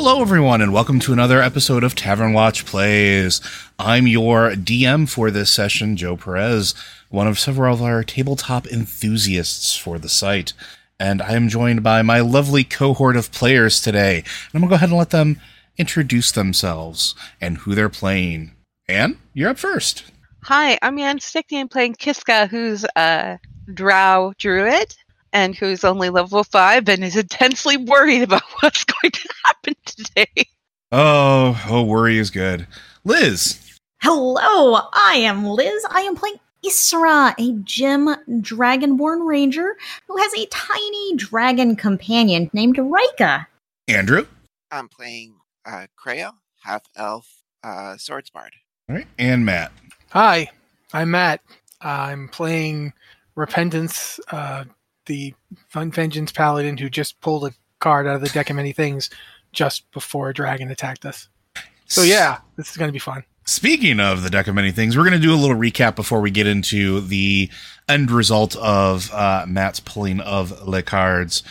Hello, everyone, and welcome to another episode of Tavern Watch Plays. I'm your DM for this session, Joe Perez, one of several of our tabletop enthusiasts for the site. And I am joined by my lovely cohort of players today. And I'm going to go ahead and let them introduce themselves and who they're playing. Anne, you're up first. Hi, I'm Ann Stickney. I'm playing Kiska, who's a drow druid and who's only level 5 and is intensely worried about what's going to happen today. Oh, oh, worry is good. Liz. Hello, I am Liz. I am playing Isra, a gem dragonborn ranger who has a tiny dragon companion named Rika. Andrew. I'm playing uh, Creo, half elf, uh, swords bard. All right. And Matt. Hi, I'm Matt. I'm playing Repentance, uh, the Fun Vengeance Paladin who just pulled a card out of the deck of many things just before a dragon attacked us. So yeah, this is going to be fun. Speaking of the deck of many things, we're going to do a little recap before we get into the end result of uh, Matt's pulling of the cards.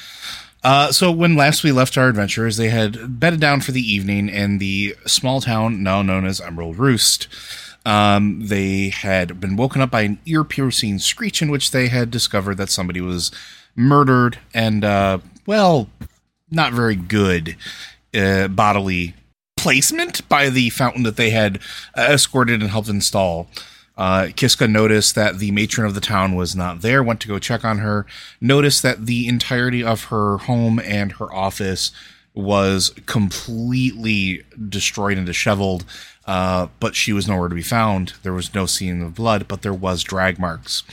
Uh, so when last we left our adventurers, they had bedded down for the evening in the small town now known as Emerald Roost. Um, they had been woken up by an ear-piercing screech in which they had discovered that somebody was murdered and, uh, well, not very good uh, bodily placement by the fountain that they had uh, escorted and helped install. Uh, Kiska noticed that the matron of the town was not there, went to go check on her, noticed that the entirety of her home and her office was completely destroyed and disheveled, uh, but she was nowhere to be found. There was no scene of blood, but there was drag marks.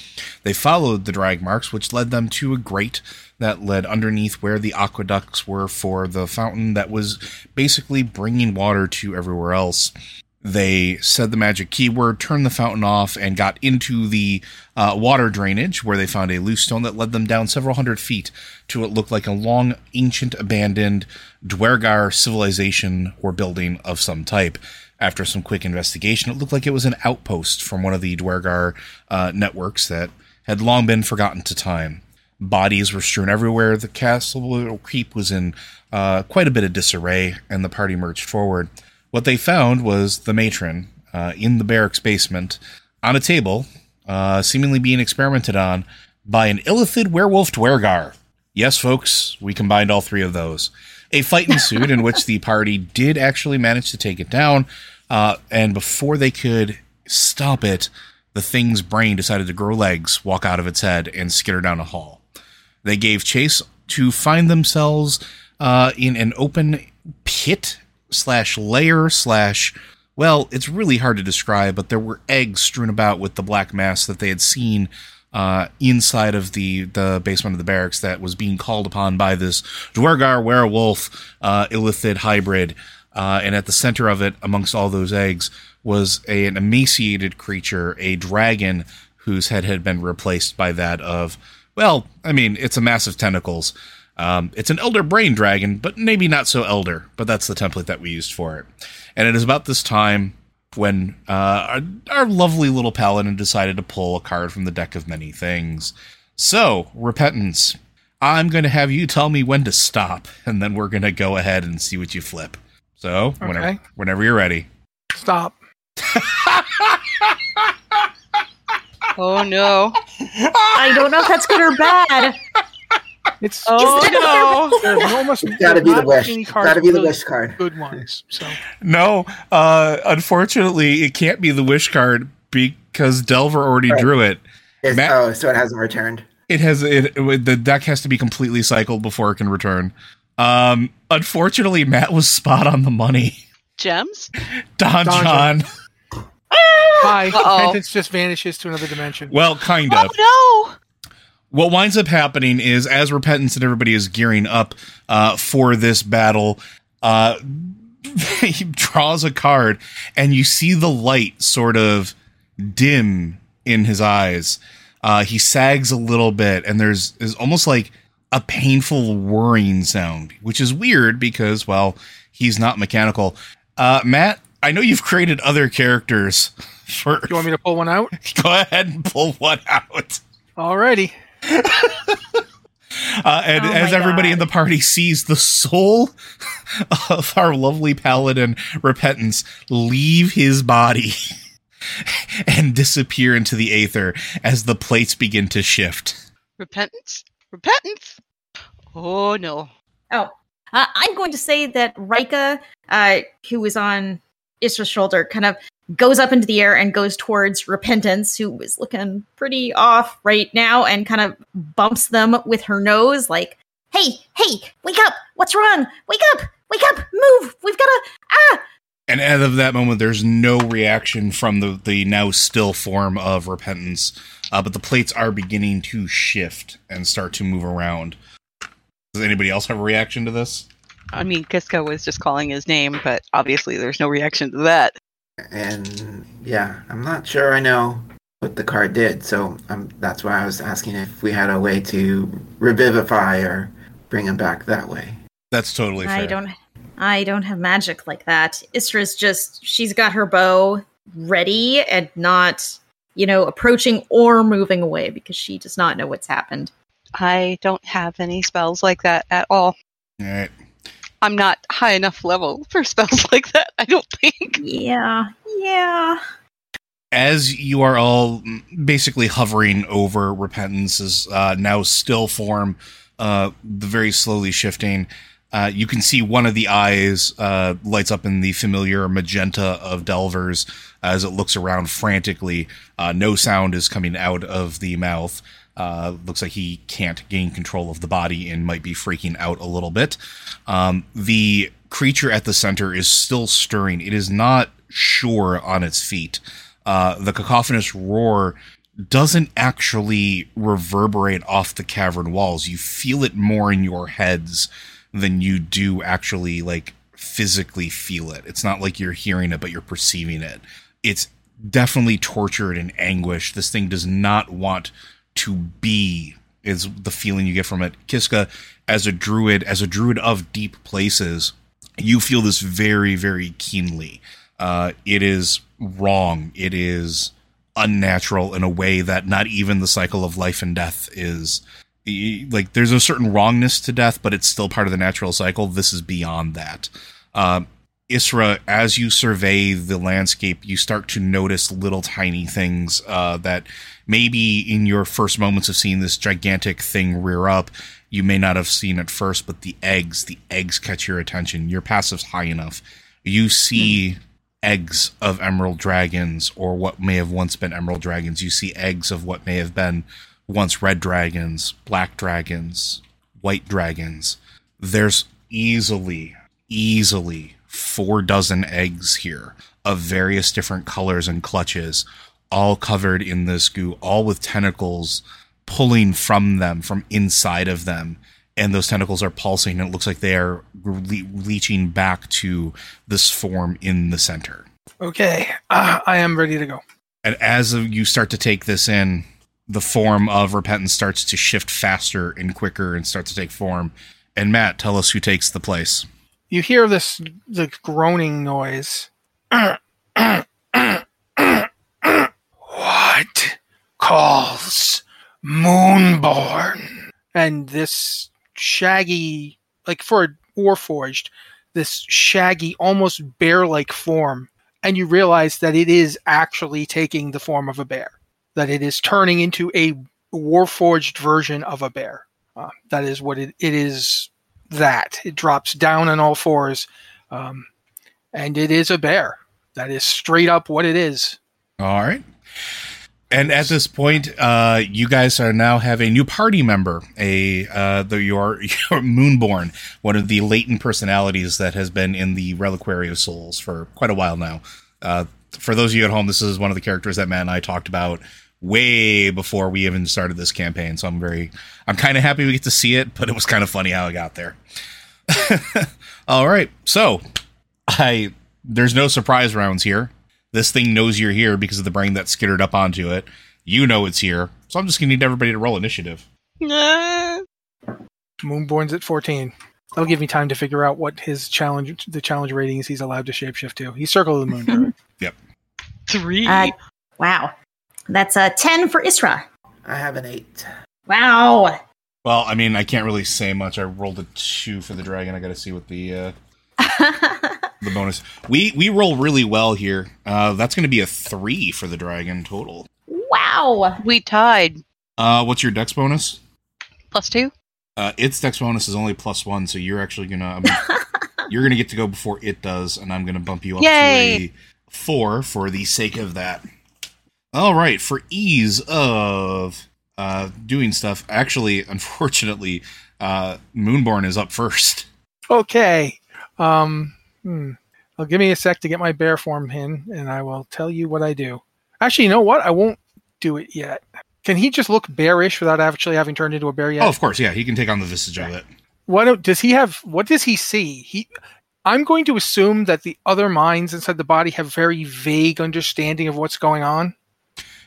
They followed the drag marks, which led them to a grate that led underneath where the aqueducts were for the fountain that was basically bringing water to everywhere else. They said the magic keyword, turned the fountain off, and got into the uh, water drainage where they found a loose stone that led them down several hundred feet to what looked like a long, ancient, abandoned Duergar civilization or building of some type. After some quick investigation, it looked like it was an outpost from one of the Duergar uh, networks that had long been forgotten to time. Bodies were strewn everywhere. The castle keep was in uh, quite a bit of disarray, and the party marched forward. What they found was the matron uh, in the barracks basement on a table, uh, seemingly being experimented on by an illithid werewolf Duergar. Yes, folks, we combined all three of those. A fight ensued in which the party did actually manage to take it down, uh, and before they could stop it, the thing's brain decided to grow legs, walk out of its head, and skitter down a hall. They gave chase to find themselves uh, in an open pit slash layer slash well, it's really hard to describe, but there were eggs strewn about with the black mass that they had seen uh, inside of the the basement of the barracks that was being called upon by this Duergar werewolf uh, illithid hybrid. Uh, and at the center of it, amongst all those eggs, was a, an emaciated creature, a dragon whose head had been replaced by that of, well, I mean, it's a massive tentacles. Um, it's an elder brain dragon, but maybe not so elder, but that's the template that we used for it. And it is about this time when uh, our, our lovely little paladin decided to pull a card from the deck of many things. So, repentance. I'm going to have you tell me when to stop, and then we're going to go ahead and see what you flip. So, whenever, Okay. whenever you're ready. Stop. Oh no. I don't know if that's good or bad. It's Oh no. there's almost It's gotta be the not wish. any It's cards gotta be the really wish card. Good ones. So No, uh, unfortunately, it can't be the wish card because Delver already Right. drew it. Matt- oh, so it hasn't returned. It has it, it- the deck has to be completely cycled before it can return. Um, unfortunately, Matt was spot on the money. Gems? Don Donjon. bye. Uh-oh. Repentance just vanishes to another dimension. Well, kind of. Oh no. what winds up happening is as repentance and everybody is gearing up uh, for this battle uh, he draws a card and you see the light sort of dim in his eyes uh, he sags a little bit and there's is almost like a painful whirring sound which is weird because well he's not mechanical uh, matt i know you've created other characters for You want me to pull one out? go ahead and pull one out Alrighty. Uh, and Oh as everybody God. in the party sees the soul of our lovely paladin repentance leave his body and disappear into the aether as the plates begin to shift. Repentance? Repentance? Oh no. Oh, uh, I'm going to say that Rika, uh, who is on Isra's shoulder, kind of goes up into the air and goes towards Repentance, who is looking pretty off right now, and kind of bumps them with her nose, like, "Hey, hey, wake up! What's wrong? Wake up! Wake up! Move! We've got to ah!" And as of that moment, there's no reaction from the, the now still form of repentance, uh, but the plates are beginning to shift and start to move around. Does anybody else have a reaction to this? I mean, Kiska was just calling his name, but obviously there's no reaction to that. And yeah, I'm not sure I know what the card did, so um, that's why I was asking if we had a way to revivify or bring him back that way. That's totally fair. I don't, I don't have magic like that. Isra's just she's got her bow ready and not, you know, approaching or moving away because she does not know what's happened. I don't have any spells like that at all. All right. I'm not high enough level for spells like that, I don't think. Yeah, yeah. as you are all basically hovering over repentance's uh, now still form, uh, the very slowly shifting, uh, you can see one of the eyes uh, lights up in the familiar magenta of Delvers as it looks around frantically. Uh, no sound is coming out of the mouth. Uh, looks like he can't gain control of the body and might be freaking out a little bit. Um, the creature at the center is still stirring. It is not sure on its feet. Uh, the cacophonous roar doesn't actually reverberate off the cavern walls. You feel it more in your heads than you do actually like physically feel it. It's not like you're hearing it, but you're perceiving it. It's definitely tortured and anguish. This thing does not want to be is the feeling you get from it. Kiska, as a druid, as a druid of deep places, you feel this very, very keenly. Uh, it is wrong. It is unnatural in a way that not even the cycle of life and death is. Like, there's a certain wrongness to death, but it's still part of the natural cycle. This is beyond that. Um, Isra, as you survey the landscape, you start to notice little tiny things uh, that maybe in your first moments of seeing this gigantic thing rear up, you may not have seen at first, but the eggs, the eggs catch your attention. Your passive's high enough. You see eggs of emerald dragons or what may have once been emerald dragons. You see eggs of what may have been once red dragons, black dragons, white dragons. There's easily, easily four dozen eggs here of various different colors and clutches, all covered in this goo, all with tentacles pulling from them, from inside of them. And those tentacles are pulsing, and it looks like they are le- reaching back to this form in the center. Okay, uh, I am ready to go. And as you start to take this in, the form of repentance starts to shift faster and quicker and starts to take form. And Matt, tell us who takes the place. You hear this the groaning noise. what calls Moonborn? And this shaggy, like for a Warforged, this shaggy, almost bear-like form, and you realize that it is actually taking the form of a bear. That it is turning into a Warforged version of a bear. Uh, that is what it, it is. That it drops down on all fours, um, and it is a bear. That is straight up what it is. All right. And at this point, uh, you guys are now have a new party member, a uh, the your, your Moonborn, one of the latent personalities that has been in the Reliquary of Souls for quite a while now. Uh, for those of you at home, this is one of the characters that Matt and I talked about way before we even started this campaign. So I'm very, I'm kind of happy we get to see it, but it was kind of funny how it got there. All right, so I there's no surprise rounds here. This thing knows you're here because of the brain that skittered up onto it. You know it's here, so I'm just gonna need everybody to roll initiative. Moonborn's at 14. That'll give me time to figure out what his challenge, the challenge ratings he's allowed to shapeshift to. He's Circle of the Moon. Yep. Three. Uh, wow. That's a 10 for Isra. I have an eight. Wow. Well, I mean, I can't really say much. I rolled a two for the dragon. I got to see what the uh, the bonus. We we roll really well here. Uh, that's going to be a three for the dragon total. Wow. We tied. Uh, what's your dex bonus? Plus two. Uh, its dex bonus is only plus one, so you're actually gonna you're gonna get to go before it does, and I'm gonna bump you up Yay. to a four for the sake of that. All right, for ease of uh, doing stuff. Actually, unfortunately, uh, Moonborn is up first. Okay. Um, hmm. Well, give me a sec to get my bear form in, and I will tell you what I do. Actually, you know what? I won't do it yet. Can he just look bearish without actually having turned into a bear yet? Oh, of course, yeah, he can take on the visage of it. What does he have? What does he see? He, I'm going to assume that the other minds inside the body have very vague understanding of what's going on.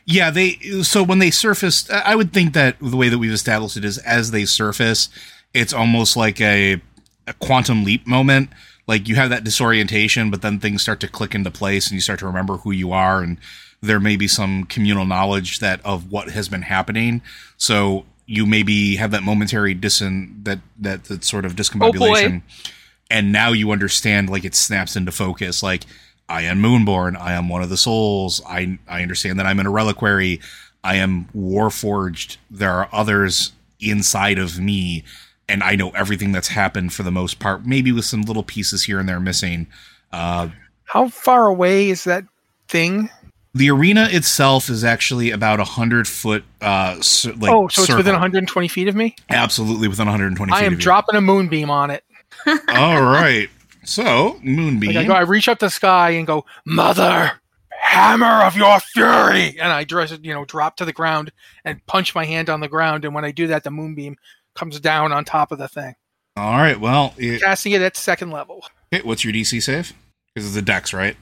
Yeah, they so when they surface, I would think that the way that we've established it is as they surface, it's almost like a, a quantum leap moment. Like you have that disorientation, but then things start to click into place, and you start to remember who you are, and there may be some communal knowledge that of what has been happening. So you maybe have that momentary disin that that that sort of discombobulation, oh, and now you understand. Like it snaps into focus. Like I am Moonborn. I am one of the souls. I I understand that I'm in a reliquary. I am warforged. There are others inside of me, and I know everything that's happened for the most part. Maybe with some little pieces here and there missing. Uh, How far away is that thing? the arena itself is actually about a hundred foot. Uh, cir- like oh, so it's circle. within 120 feet of me. Absolutely within 120 feet. I am of you. dropping a moonbeam on it. All right. So moonbeam. Like I go, I reach up the sky and go, Mother, hammer of your fury, and I dress, you know, drop to the ground and punch my hand on the ground. And when I do that, the moonbeam comes down on top of the thing, All right. Well, it, casting it at second level. okay, what's your DC save? Because it's a dex, right?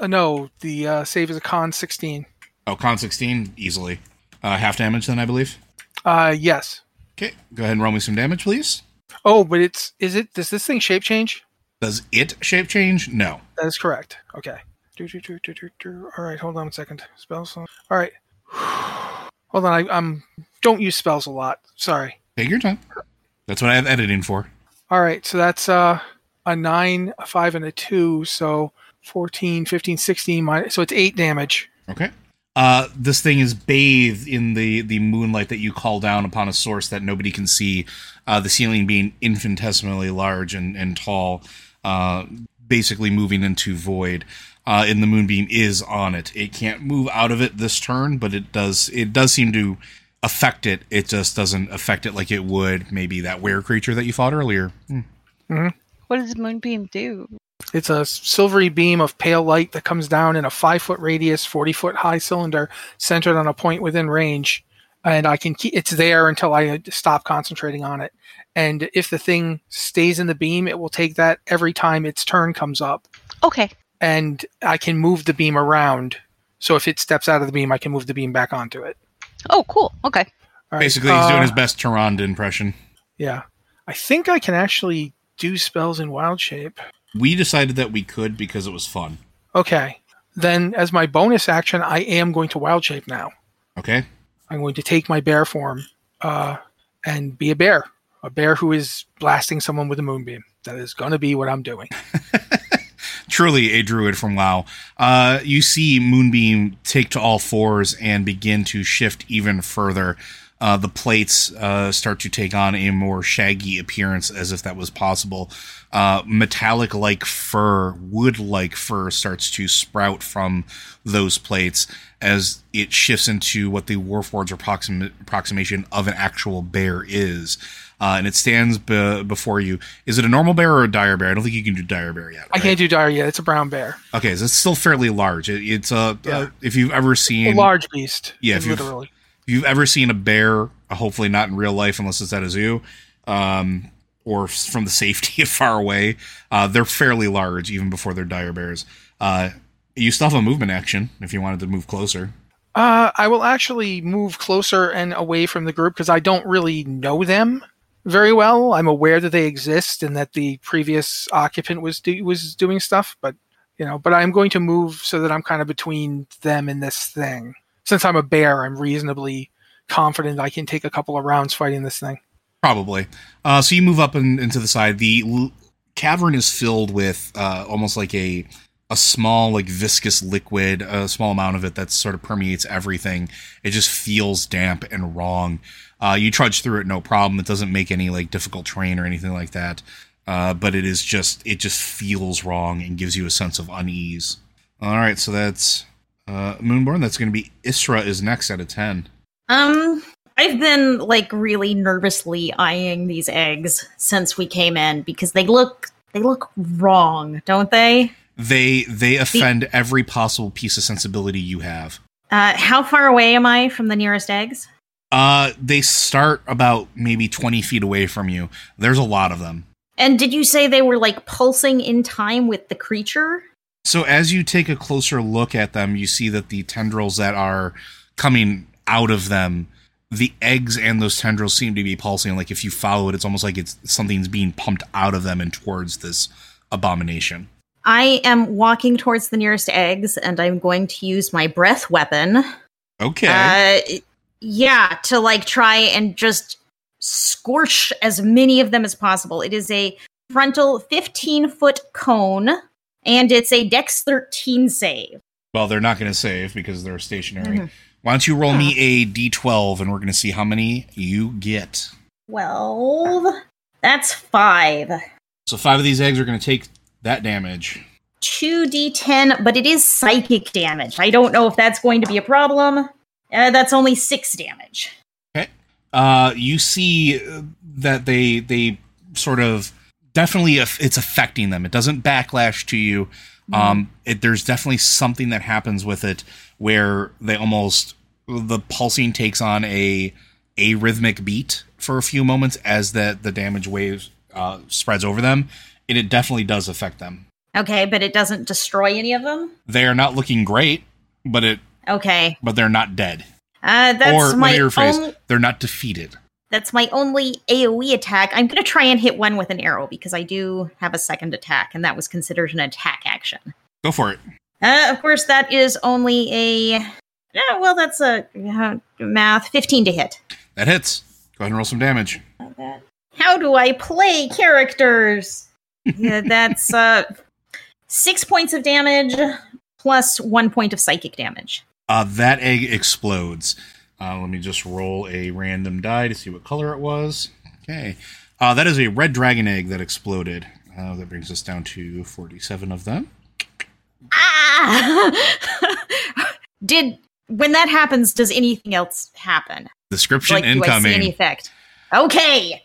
Uh, no, the uh, save is a con 16. Oh, con 16, easily. Uh, half damage, then, I believe. Uh, yes. Okay, go ahead and roll me some damage, please. Oh, but it's is it? Does this thing shape change? Does it shape change? No. That is correct. Okay. Do, do, do, do, do, do. All right, hold on a second. Spells. All right. Hold on. I, I'm. Don't use spells a lot. Sorry. Take your time. That's what I have editing for. All right, so that's uh, a 9, a 5, and a 2. So 14, 15, 16. Minus, so it's 8 damage. Okay. Uh, this thing is bathed in the, the moonlight that you call down upon a source that nobody can see. Uh, the ceiling being infinitesimally large and, and tall, uh, basically moving into void. Uh, and the moonbeam is on it. It can't move out of it this turn, but it does. It does seem to affect it. It just doesn't affect it like it would maybe that were creature that you fought earlier. Hmm. hmm What does Moonbeam do? It's a silvery beam of pale light that comes down in a five foot radius, 40 foot high cylinder centered on a point within range. And I can keep it's there until I stop concentrating on it. And if the thing stays in the beam, it will take that every time its turn comes up. Okay. And I can move the beam around. So if it steps out of the beam, I can move the beam back onto it. Oh, cool. Okay. All right, Basically, he's doing uh, his best Tyrande impression. Yeah. I think I can actually do spells in wild shape. We decided that we could because it was fun. Okay. Then, as my bonus action, I am going to wild shape now. Okay. I'm going to take my bear form uh, and be a bear. A bear who is blasting someone with a moonbeam. That is going to be what I'm doing. Truly a druid from WoW. Uh, you see Moonbeam take to all fours and begin to shift even further. Uh, the plates uh, start to take on a more shaggy appearance, as if that was possible. Uh, metallic like fur, wood like fur starts to sprout from those plates as it shifts into what the Warforged approxim- approximation of an actual bear is. Uh, and it stands be- before you. Is it a normal bear or a dire bear? I don't think you can do dire bear yet. I can't do dire yet. It's a brown bear. Okay, so it's still fairly large. It, it's a uh, if you've ever seen A large beast. Yeah, if you've, literally. If you've ever seen a bear, uh, hopefully not in real life unless it's at a zoo, um, or from the safety of far away, uh, they're fairly large even before they're dire bears. Uh, you still have a movement action if you wanted to move closer. Uh, I will actually move closer and away from the group because I don't really know them very well. I'm aware that they exist and that the previous occupant was do- was doing stuff, but you know, but I'm going to move so that I'm kind of between them and this thing. Since I'm a bear, I'm reasonably confident I can take a couple of rounds fighting this thing. Probably. Uh, so you move up and into the side. The l- cavern is filled with uh, almost like a a small, like viscous liquid, a small amount of it that sort of permeates everything. It just feels damp and wrong. Uh, you trudge through it, no problem. It doesn't make any like difficult terrain or anything like that. Uh, but it is just, it just feels wrong and gives you a sense of unease. All right, so that's uh, Moonborn. That's going to be Isra is next out of ten. Um, I've been like really nervously eyeing these eggs since we came in because they look they look wrong, don't they? They they offend every possible piece of sensibility you have. Uh, how far away am I from the nearest eggs? Uh, they start about maybe 20 feet away from you. There's a lot of them. And did you say they were like pulsing in time with the creature? So as you take a closer look at them, you see that the tendrils that are coming out of them, the eggs and those tendrils seem to be pulsing. Like if you follow it, it's almost like it's something's being pumped out of them and towards this abomination. I am walking towards the nearest eggs and I'm going to use my breath weapon. Okay. Uh, yeah, to like try and just scorch as many of them as possible. It is a frontal 15 foot cone and it's a dex 13 save. well, they're not going to save because they're stationary. Mhm. Why don't you roll me a d12 and we're going to see how many you get. 12. That's five. So five of these eggs are going to take that damage. 2d10, but it is psychic damage. I don't know if that's going to be a problem. Uh, that's only six damage. uh, you see that they they sort of definitely it's affecting them. It doesn't backlash to you. Um, it, there's definitely something that happens with it where they almost the pulsing takes on a a rhythmic beat for a few moments as that the damage waves uh, spreads over them, and it definitely does affect them. Okay, but it doesn't destroy any of them? They are not looking great, but it Okay. but they're not dead. Uh, that's or let my me rephrase, only- they're not defeated. That's my only AoE attack. I'm going to try and hit one with an arrow because I do have a second attack, and that was considered an attack action. Go for it. Uh, of course, that is only a. Well, that's a uh, math 15 to hit. That hits. Go ahead and roll some damage. How do I play characters? yeah, that's uh, six points of damage plus one point of psychic damage. Uh, that egg explodes. Uh, let me just roll a random die to see what color it was. Okay. Uh, that is a red dragon egg that exploded. Uh, that brings us down to 47 of them. Ah! Did when that happens, does anything else happen? Description like, do I see any effect? Okay.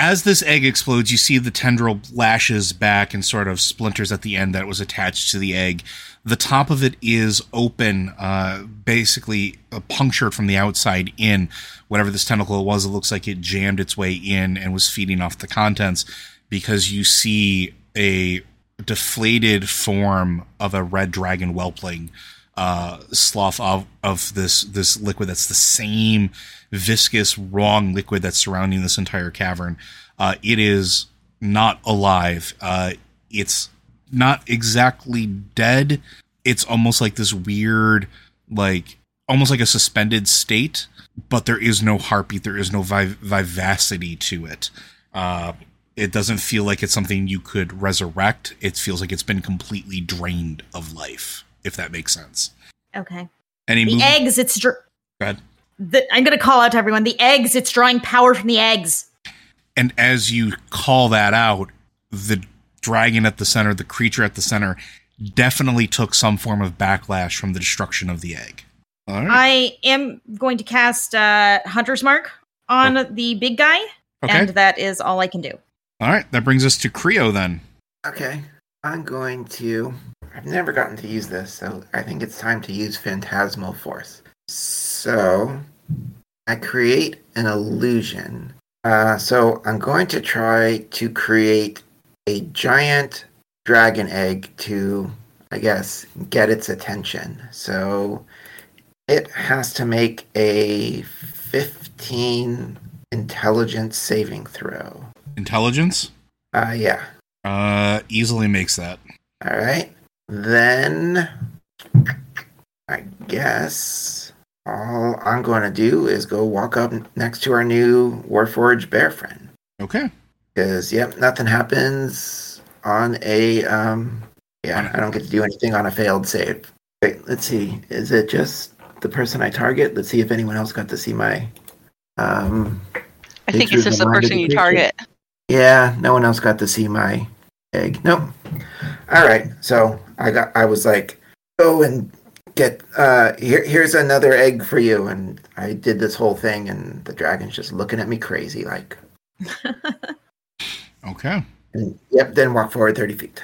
As this egg explodes, you see the tendril lashes back and sort of splinters at the end that was attached to the egg. The top of it is open, uh, basically uh, punctured from the outside in. Whatever this tentacle was, it looks like it jammed its way in and was feeding off the contents because you see a deflated form of a red dragon whelpling uh, slough of, of this this liquid that's the same viscous, wrong liquid that's surrounding this entire cavern. Uh, it is not alive. Uh, it's not exactly dead. It's almost like this weird, like almost like a suspended state, but there is no heartbeat. There is no vi- vivacity to it. Uh, it doesn't feel like it's something you could resurrect. It feels like it's been completely drained of life, if that makes sense. Okay. Any the move- eggs, it's. Dr- Go ahead. The, I'm going to call out to everyone the eggs, it's drawing power from the eggs. And as you call that out, the dragon at the center, the creature at the center, definitely took some form of backlash from the destruction of the egg. All right. I am going to cast uh, Hunter's Mark on the big guy, Okay. and that is all I can do. All right. That brings us to Creo then. Okay. I'm going to. I've never gotten to use this, so I think it's time to use Phantasmal Force. So I create an illusion. Uh, so I'm going to try to create a giant dragon egg to, I guess, get its attention. So it has to make a 15 intelligence saving throw. Intelligence? Uh, yeah. Uh, easily makes that. All right. Then I guess all I'm going to do is go walk up next to our new Warforged bear friend. Okay. Because, yep, nothing happens on a. um Yeah, I don't get to do anything on a failed save. Wait, let's see. Is it just the person I target? Let's see if anyone else got to see my. um I think it's pictures just the of mind of person you target. Yeah, no one else got to see my egg. Nope. All right, so I got. I was like, go and get. Uh, here, here's another egg for you. And I did this whole thing, and the dragon's just looking at me crazy, like. Okay. And, yep. Then walk forward thirty feet.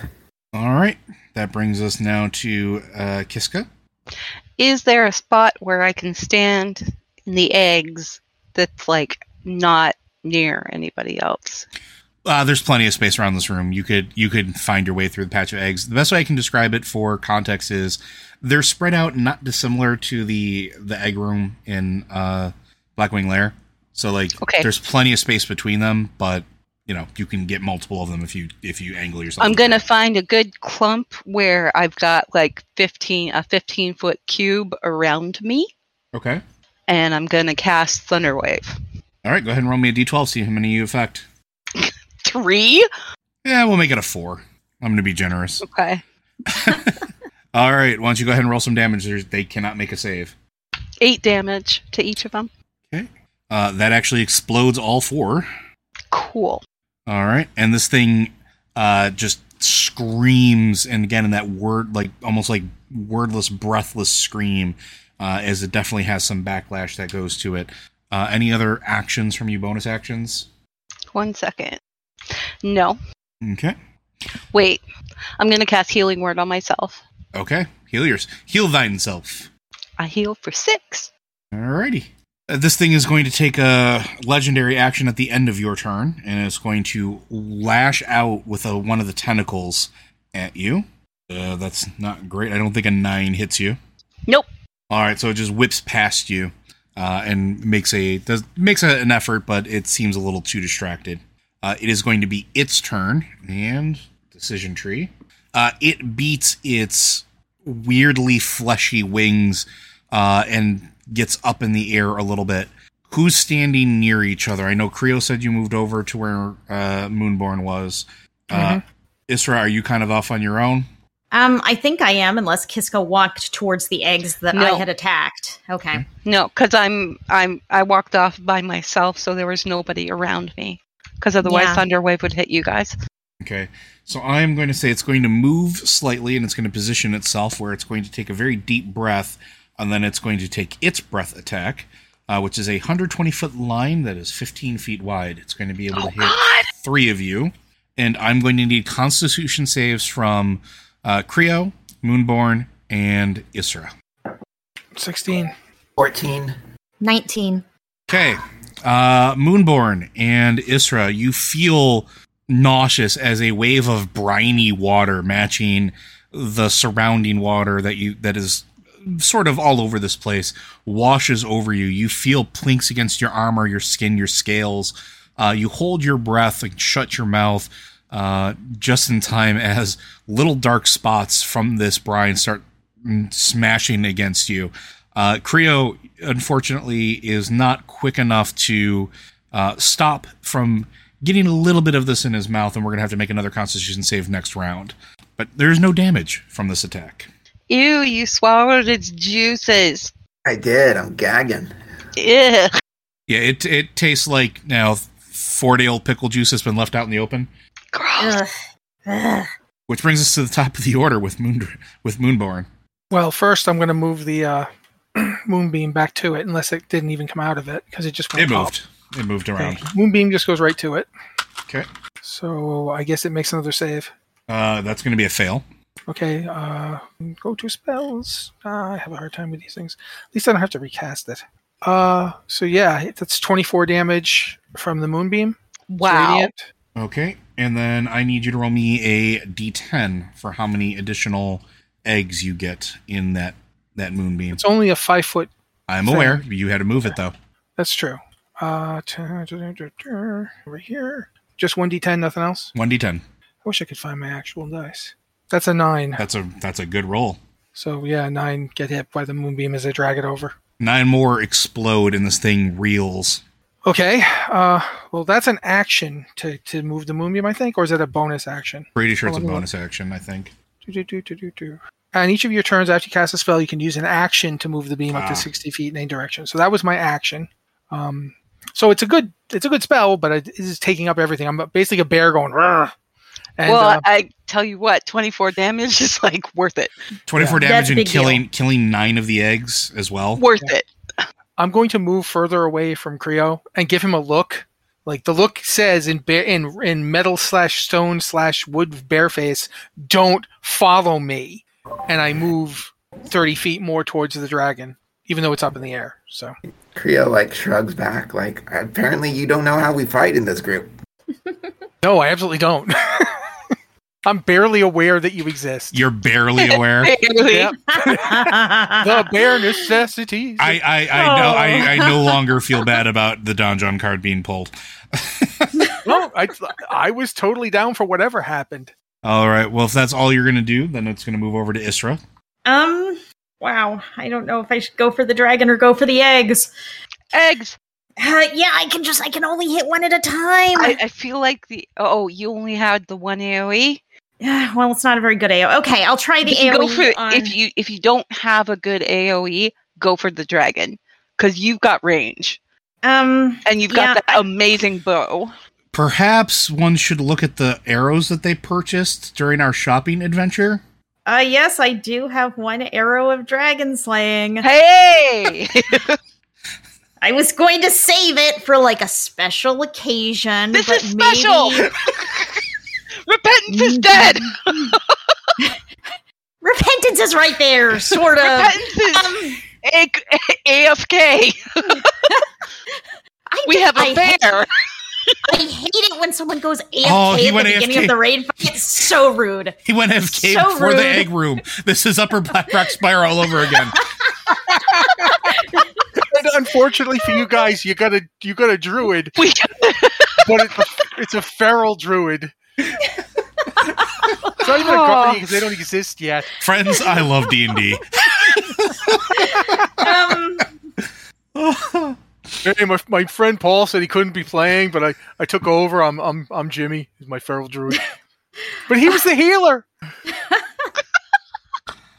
All right. That brings us now to uh, Kiska. Is there a spot where I can stand in the eggs that's like not near anybody else? Uh, there's plenty of space around this room. You could you could find your way through the patch of eggs. The best way I can describe it for context is they're spread out not dissimilar to the the egg room in uh, Blackwing Lair. So like Okay. there's plenty of space between them, but you know you can get multiple of them if you if you angle yourself. I'm gonna find a good clump where I've got like 15 a 15 foot cube around me, Okay. and I'm gonna cast Thunderwave. All right. Go ahead and roll me a d12. See how many you affect. Three. Yeah, we'll make it a four. I'm going to be generous. Okay. All right. Why don't you go ahead and roll some damage? There's, they cannot make a save. Eight damage to each of them. Okay. Uh, that actually explodes all four. Cool. All right, and this thing uh, just screams, and again in that word, like almost like wordless, breathless scream, uh, as it definitely has some backlash that goes to it. Uh, any other actions from you? Bonus actions? One second. No. Okay. Wait. I'm gonna cast Healing Word on myself. Okay. Heal yours. Heal thine self. I heal for six. Alrighty. Uh, this thing is going to take a legendary action at the end of your turn, and it's going to lash out with a, one of the tentacles at you. Uh, that's not great. I don't think a nine hits you. Nope. All right, so it just whips past you uh, and makes a does makes a, an effort, but it seems a little too distracted. Uh, it is going to be its turn and decision tree. Uh, it beats its weirdly fleshy wings uh, and gets up in the air a little bit. Who's standing near each other? I know Creo said you moved over to where uh, Moonborn was. Uh, Isra, are you kind of off on your own? Um, I think I am, unless Kiska walked towards the eggs that I had attacked. Okay. No, because I'm I'm I walked off by myself, so there was nobody around me. Because otherwise, Yeah. Thunderwave would hit you guys. Okay. So I'm going to say it's going to move slightly and it's going to position itself where it's going to take a very deep breath and then it's going to take its breath attack. uh, which is a 120 foot line that is 15 feet wide. It's going to be able Oh, to hit God. three of you, and I'm going to need Constitution saves from uh, Creo, Moonborn, and Isra. 16. 14. 19. Okay. Uh, Moonborn and Isra, you feel nauseous as a wave of briny water matching the surrounding water that you that is sort of all over this place washes over you. You feel plinks against your armor, your skin, your scales. Uh, you hold your breath and shut your mouth uh, just in time as little dark spots from this brine start mm, smashing against you. Uh, Creo, unfortunately, is not quick enough to uh, stop from getting a little bit of this in his mouth, and we're going to have to make another Constitution save next round. But there's no damage from this attack. Ew, you swallowed its juices. I did. I'm gagging. Ew. Yeah, it it tastes like now 40 old pickle juice has been left out in the open. Gross. Ugh. Ugh. Which brings us to the top of the order with Moon with Moonborn. Well, first I'm going to move the uh, moonbeam back to it, unless it didn't even come out of it because it just went It up. moved. It moved Okay. around. Moonbeam just goes right to it. Okay. So I guess it makes another save. Uh, that's going to be a fail. Okay, uh, go to spells. Uh, I have a hard time with these things. At least I don't have to recast it. Uh, so yeah, that's 24 damage from the moonbeam. Wow. Radiant. Okay, and then I need you to roll me a d10 for how many additional eggs you get in that that moonbeam. It's only a five foot. I'm thing. aware you had to move it though. That's true. Uh, t- over here. Just 1d10, nothing else. One d10. I wish I could find my actual dice. That's a nine. That's a that's a good roll. So yeah, nine get hit by the moonbeam as I drag it over. Nine more explode and this thing reels. Okay. Uh, well, that's an action to, to move the moonbeam, I think, or is it a bonus action? Pretty sure it's a bonus action. I think. Do, do, do, do, do, do. And each of your turns after you cast a spell, you can use an action to move the beam up Ah. to sixty feet in any direction. So that was my action. Um, so it's a good it's a good spell, but it is taking up everything. I'm basically a bear going. "Rrr." And, well, uh, I tell you what, 24 damage is like worth it. 24 Yeah. damage That's and big deal. killing killing nine of the eggs as well. Worth it. I'm going to move further away from Creo and give him a look. Like the look says in bear, in in metal slash stone slash wood bear face, don't follow me. And I move thirty feet more towards the dragon, even though it's up in the air. So Creo like shrugs back, like apparently you don't know how we fight in this group. no, I absolutely don't. I'm barely aware that you exist. You're barely aware. The bare necessities. I, I, I know I, I no longer feel bad about the donjon card being pulled. no, I I was totally down for whatever happened. All right. Well, if that's all you're gonna do, then it's gonna move over to Isra. Um, wow. I don't know if I should go for the dragon or go for the eggs. Eggs. Uh, yeah, I can just, I can only hit one at a time. I, I feel like the oh, you only had the one AOE. Yeah, well, it's not a very good AO. Okay, I'll try the you AOE. go for on- if you if you don't have a good AOE, go for the dragon because you've got range um, and you've Yeah, got that amazing bow. Perhaps one should look at the arrows that they purchased during our shopping adventure. uh, yes, I do have one arrow of dragon slaying. Hey, I was going to save it for like a special occasion. this but is special. maybe- Repentance is dead. Repentance is right there, sort of. Repentance is Um, A- AFK. I We have a I hate- bear. I hate it when someone goes AFK Oh, he at the went beginning of the raid. It's so rude. He went AFK So before the egg room. This is Upper Blackrock Spire all over again. And unfortunately for you guys, you got a you got a druid, We but it's a, it's a feral druid. It's not even a guardian because they don't exist yet. Friends, I love D and D. Um, Hey, my, my friend Paul said he couldn't be playing, but I, I took over. I'm I'm I'm Jimmy. He's my feral druid. But he was the healer.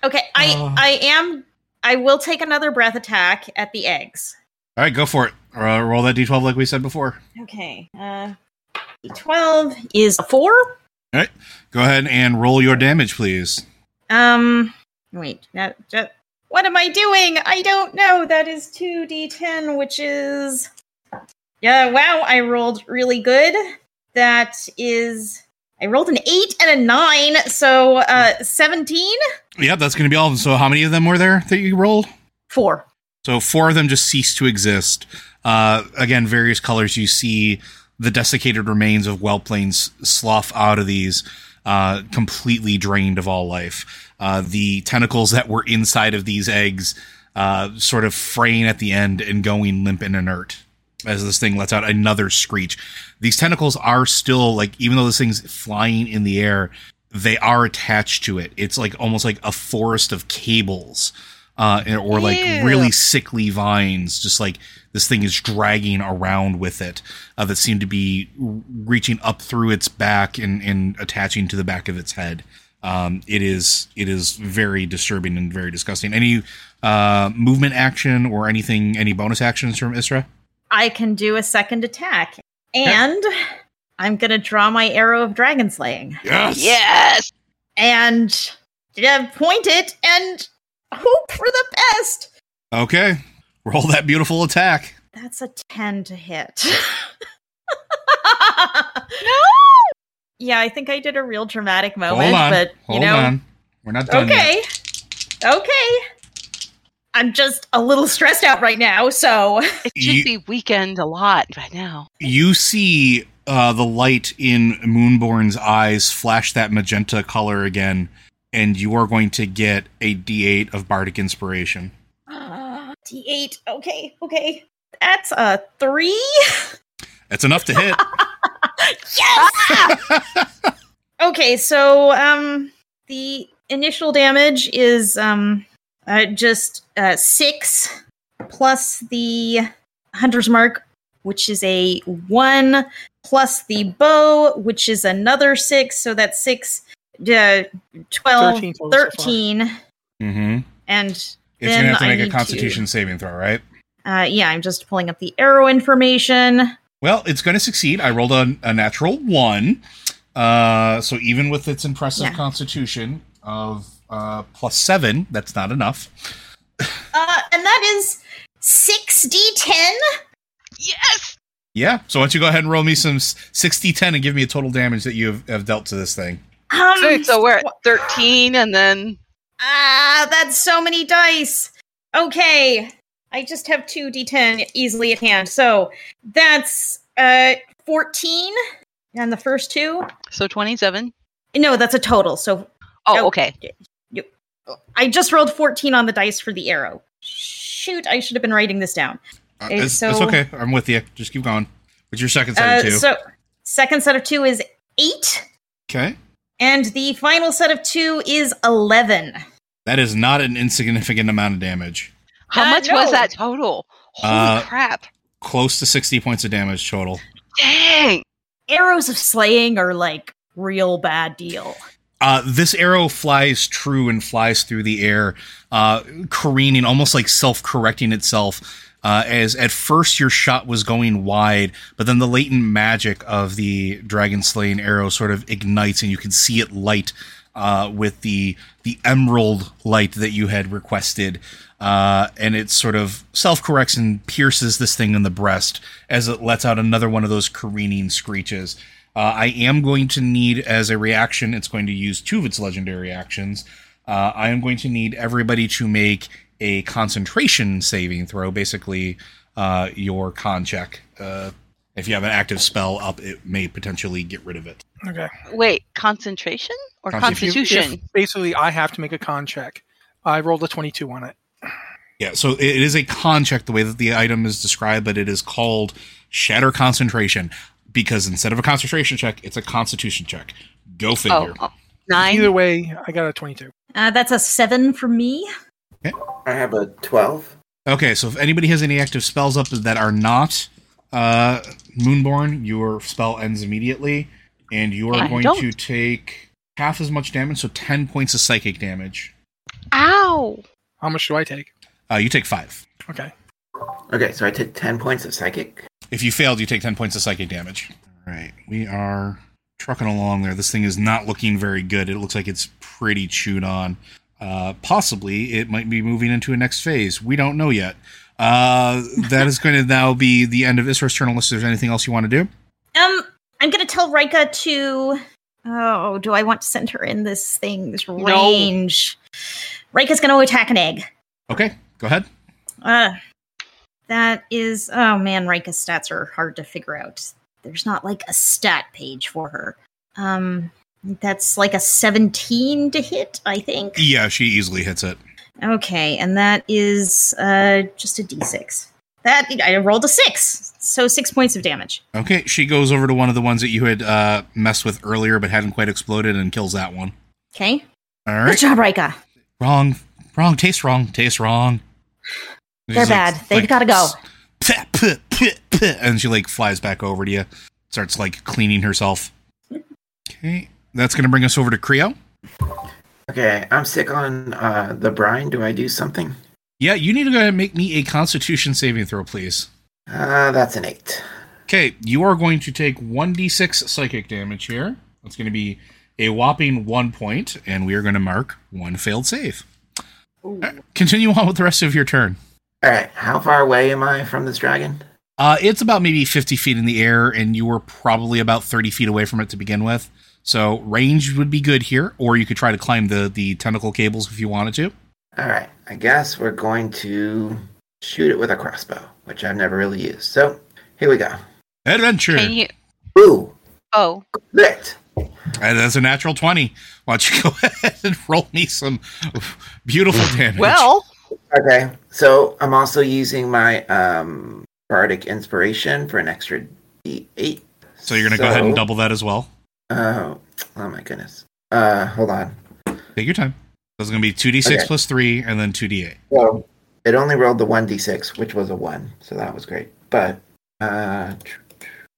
okay, I Oh. I am. I will take another breath attack at the eggs. All right, go for it. Uh, roll that d12 like we said before. Okay. Uh, twelve is a four. All right, go ahead and roll your damage, please. Um, wait. That, that What am I doing? I don't know. That is 2d10, which is. Yeah, wow, I rolled really good. That is. I rolled an 8 and a 9, so uh 17? Yeah, that's going to be all of them. So, how many of them were there that you rolled? Four. So, four of them just cease to exist. Uh, again, various colors. You see the desiccated remains of whelplings slough out of these, uh, completely drained of all life. Uh, the tentacles that were inside of these eggs uh, sort of fraying at the end and going limp and inert as this thing lets out another screech. These tentacles are still like, even though this thing's flying in the air, they are attached to it. It's like almost like a forest of cables, uh, or like Ew. really sickly vines. Just like this thing is dragging around with it, uh, that seem to be reaching up through its back and, and attaching to the back of its head. Um, it is it is very disturbing and very disgusting. Any uh, movement action or anything, any bonus actions from Isra? I can do a second attack. And I'm going to draw my arrow of dragon slaying. Yes. Yes. And uh, point it and hope for the best. Okay. Roll that beautiful attack. That's a 10 to hit. No. yeah, I think I did a real dramatic moment, Hold on. but you Hold know, on. We're not done okay. yet. Okay. I'm just a little stressed out right now, so It should You- be weekend a lot by now. You see uh, the light in Moonborn's eyes flash that magenta color again, and you are going to get a D8 of Bardic Inspiration. Uh, D8. Okay, okay. That's a 3. That's enough to hit. yes. okay, so um the initial damage is um uh, just uh 6 plus the hunter's mark which is a 1 plus the bow which is another 6 so that's 6 uh, 12 13 total so 13 mm-hmm. and It's going to have to I make a need to- Constitution saving throw, right? uh yeah I'm just pulling up the arrow information Well, it's going to succeed. I rolled a, a natural one. Uh, so even with its impressive Yeah. constitution of uh, plus seven, that's not enough. uh and that is 6d10 Yes. Yeah. So why don't you go ahead and roll me some 60 10 and give me a total damage that you have, have dealt to this thing? um So we're at 13 and then Ah, that's so many dice. Okay, I just have two d10 easily at hand. So that's uh 14 and the first two. so 27. No, that's a total. So Oh, Oh. okay. I just rolled 14 on the dice for the arrow. Shoot, I should have been writing this down. Uh, it's, so- it's okay. I'm with you. Just keep going. What's your second set Uh, of two? so second set of two is 8 okay. And the final set of two is 11. That is not an insignificant amount of damage. How Uh, much no. was that total? Holy Uh, crap. Close to 60 points of damage total. Dang. Arrows of slaying are like real bad deal. Uh, this arrow flies true and flies through the air, uh, careening, almost like self-correcting itself. Uh, as at first your shot was going wide, but then the latent magic of the dragon slaying arrow sort of ignites, and you can see it light uh, with the the emerald light that you had requested, uh, and it sort of self-corrects and pierces this thing in the breast as it lets out another one of those careening screeches. Uh, I am going to need, as a reaction, it's going to use two of its legendary actions. Uh, I am going to need everybody to make a concentration saving throw, basically uh, your con check. Uh, if you have an active spell up, it may potentially get rid of it. Okay. Wait, concentration or Constitution. If- constitution? if basically, I have to make a con check. I rolled a 22 on it. Yeah, so it is a con check the way that the item is described, but it is called Shatter Concentration because instead of a concentration check, it's a Constitution check. Go figure. oh, oh, nine. Either way, I got a 22. Uh, that's a seven for me. I have a 12. Okay, so if anybody has any active spells up that are not uh, Moonborn, your spell ends immediately, and you are I going don't. to take half as much damage, so 10 points of psychic damage. Ow. How much do I take? Uh, you take five. Okay. Okay, so I take 10 points of psychic. If you failed, you take 10 points of psychic damage. All right, we are trucking along there. This thing is not looking very good. It looks like it's pretty chewed on. Uh, possibly it might be moving into a next phase. We don't know yet. Uh, that is going to now be the end of Isra's turn unless there's anything else you want to do. Um, I'm gonna tell Rika to. Oh, do I want to send her in this thing's range? Rika's gonna attack an egg. Okay, go ahead. Uh, that is. Oh man, Rika's stats are hard to figure out. There's not like a stat page for her. Um, that's like a 17 to hit, I think. Yeah, she easily hits it. Okay, and that is uh just a d6. That I rolled a six, so six points of damage. Okay, she goes over to one of the ones that you had uh, messed with earlier but hadn't quite exploded and kills that one. Okay, All good job, Rika. Wrong. Wrong. Taste wrong. Taste wrong. They're She's bad. like- They've like, got to go. "Pah, pah, pah, pah," and she like flies back over to you, starts like cleaning herself. Okay, that's gonna bring us over to Creo. Okay, I'm sick on uh, the brine. Do I do something? Yeah, you need to go ahead and make me a Constitution saving throw, please. Uh, that's an eight. Okay, you are going to take 1d6 psychic damage here. That's going to be a whopping one point, and we are going to mark one failed save. Alright, Continue on with the rest of your turn. All right, how far away am I from this dragon? Uh, it's about maybe 50 feet in the air, and you were probably about 30 feet away from it to begin with. So range would be good here, or you could try to climb the, the tentacle cables if you wanted to. All right, I guess we're going to shoot it with a crossbow, which I've never really used. So here we go. Adventure! Can you? Ooh, Oh, lit. And that's a natural 20. Why don't you go ahead and roll me some beautiful damage? well, Okay, so I'm also using my um, bardic inspiration for an extra d8. so you're going to go ahead and double that as well. Oh, oh my goodness. Uh, hold on. Take your time. So it's going to be 2d6 Okay. plus 3 and then 2d8. So it only rolled the one d6, which was a one, so that was great. But uh,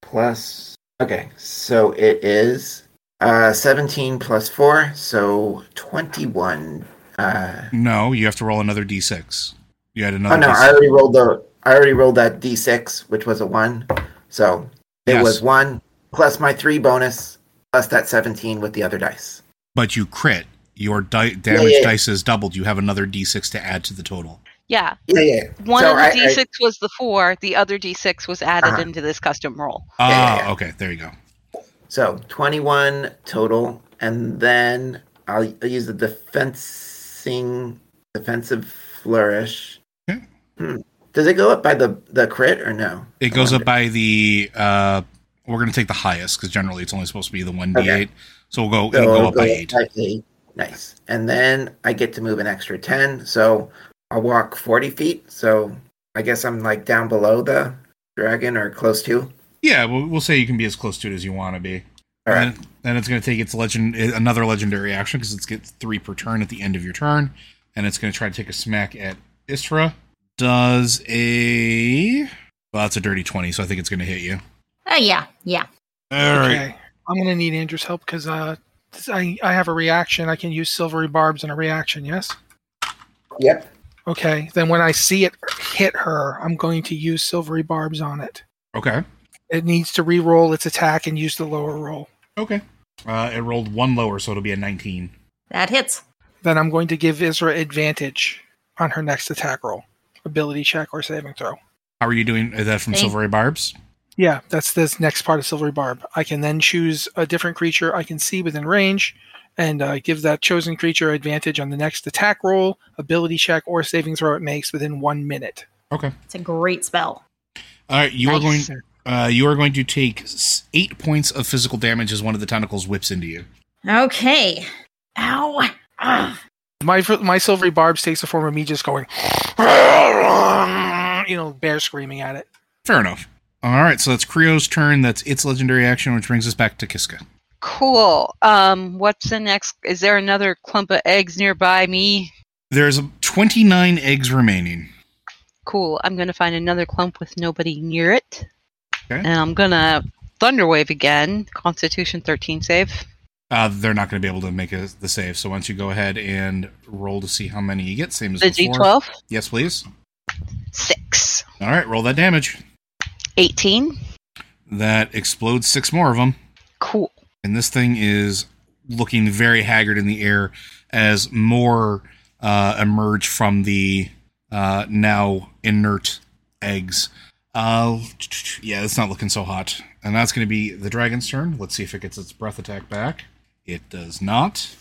plus, okay, so it is uh 17 plus four, so 21. Uh, No, you have to roll another d6. You had another oh no, d6. I already rolled the I already rolled that d6, which was a one. So it Yes. was one plus my three bonus plus that 17 with the other dice. but you crit. Your di- damage yeah, yeah. dice is doubled. You have another d6 to add to the total. yeah. Yeah, yeah. yeah. One So of the I- I- d6 was the four. The other d6 was added Uh-huh. into this custom roll. Ah, yeah, yeah. okay. There you go. So 21 total, and then I'll, I'll use the defensing defensive flourish. Okay. Hmm. Does it go up by the the crit or no? It goes up by the. uh We're going to take the highest because generally it's only supposed to be the 1d8. Okay. So we'll go, So it'll go up by 8. eight. Nice. And then I get to move an extra 10, so I'll walk 40 feet. So I guess I'm like down below the dragon or close to. Yeah, we'll, we'll say you can be as close to it as you want to be. All right. And then it's going to take its legend eh, another legendary action because it's get three per turn at the end of your turn, and it's going to try to take a smack at Isra. Does a well, that's a dirty twenty, so I think it's going to hit you. Oh yeah, yeah. All right. Okay. I'm gonna need Andrew's help because uh, I I have a reaction. I can use silvery barbs in a reaction. Yes. Yep. Okay. Then when I see it hit her, I'm going to use silvery barbs on it. Okay. It needs to re-roll its attack and use the lower roll. Okay. Uh, it rolled one lower, so it'll be a nineteen. That hits. Then I'm going to give Isra advantage on her next attack roll, ability check or saving throw. How are you doing? Is that from Thank- Silvery Barbs? Yeah, that's this next part of Silvery Barb. I can then choose a different creature I can see within range and uh, give that chosen creature advantage on the next attack roll, ability check, or saving throw it makes within one minute. Okay. It's a great spell. All right. You are going. Uh, you are going to take eight points of physical damage as one of the tentacles whips into you. Okay. Ow. Ugh. My my Silvery Barbs takes the form of me just going, you know, bear screaming at it. Fair enough. All right, so that's Creo's turn. That's its legendary action, which brings us back to Kiska. Cool. Um, what's the next? Is there another clump of eggs nearby me? There's 29 eggs remaining. Cool. I'm gonna find another clump with nobody near it, Okay. and I'm gonna thunderwave again. Constitution 13 save. Uh, they're not going to be able to make a, the save. So why don't you go ahead and roll to see how many you get? Same as The before. D12. Yes, please. Six. All right, roll that damage. 18. That explodes six more of them. Cool. and this thing is looking very haggard in the air as more uh, emerge from the uh, now inert eggs. Uh, yeah, it's not looking so hot. And that's going to be the dragon's turn. Let's see if it gets its breath attack back. It does not.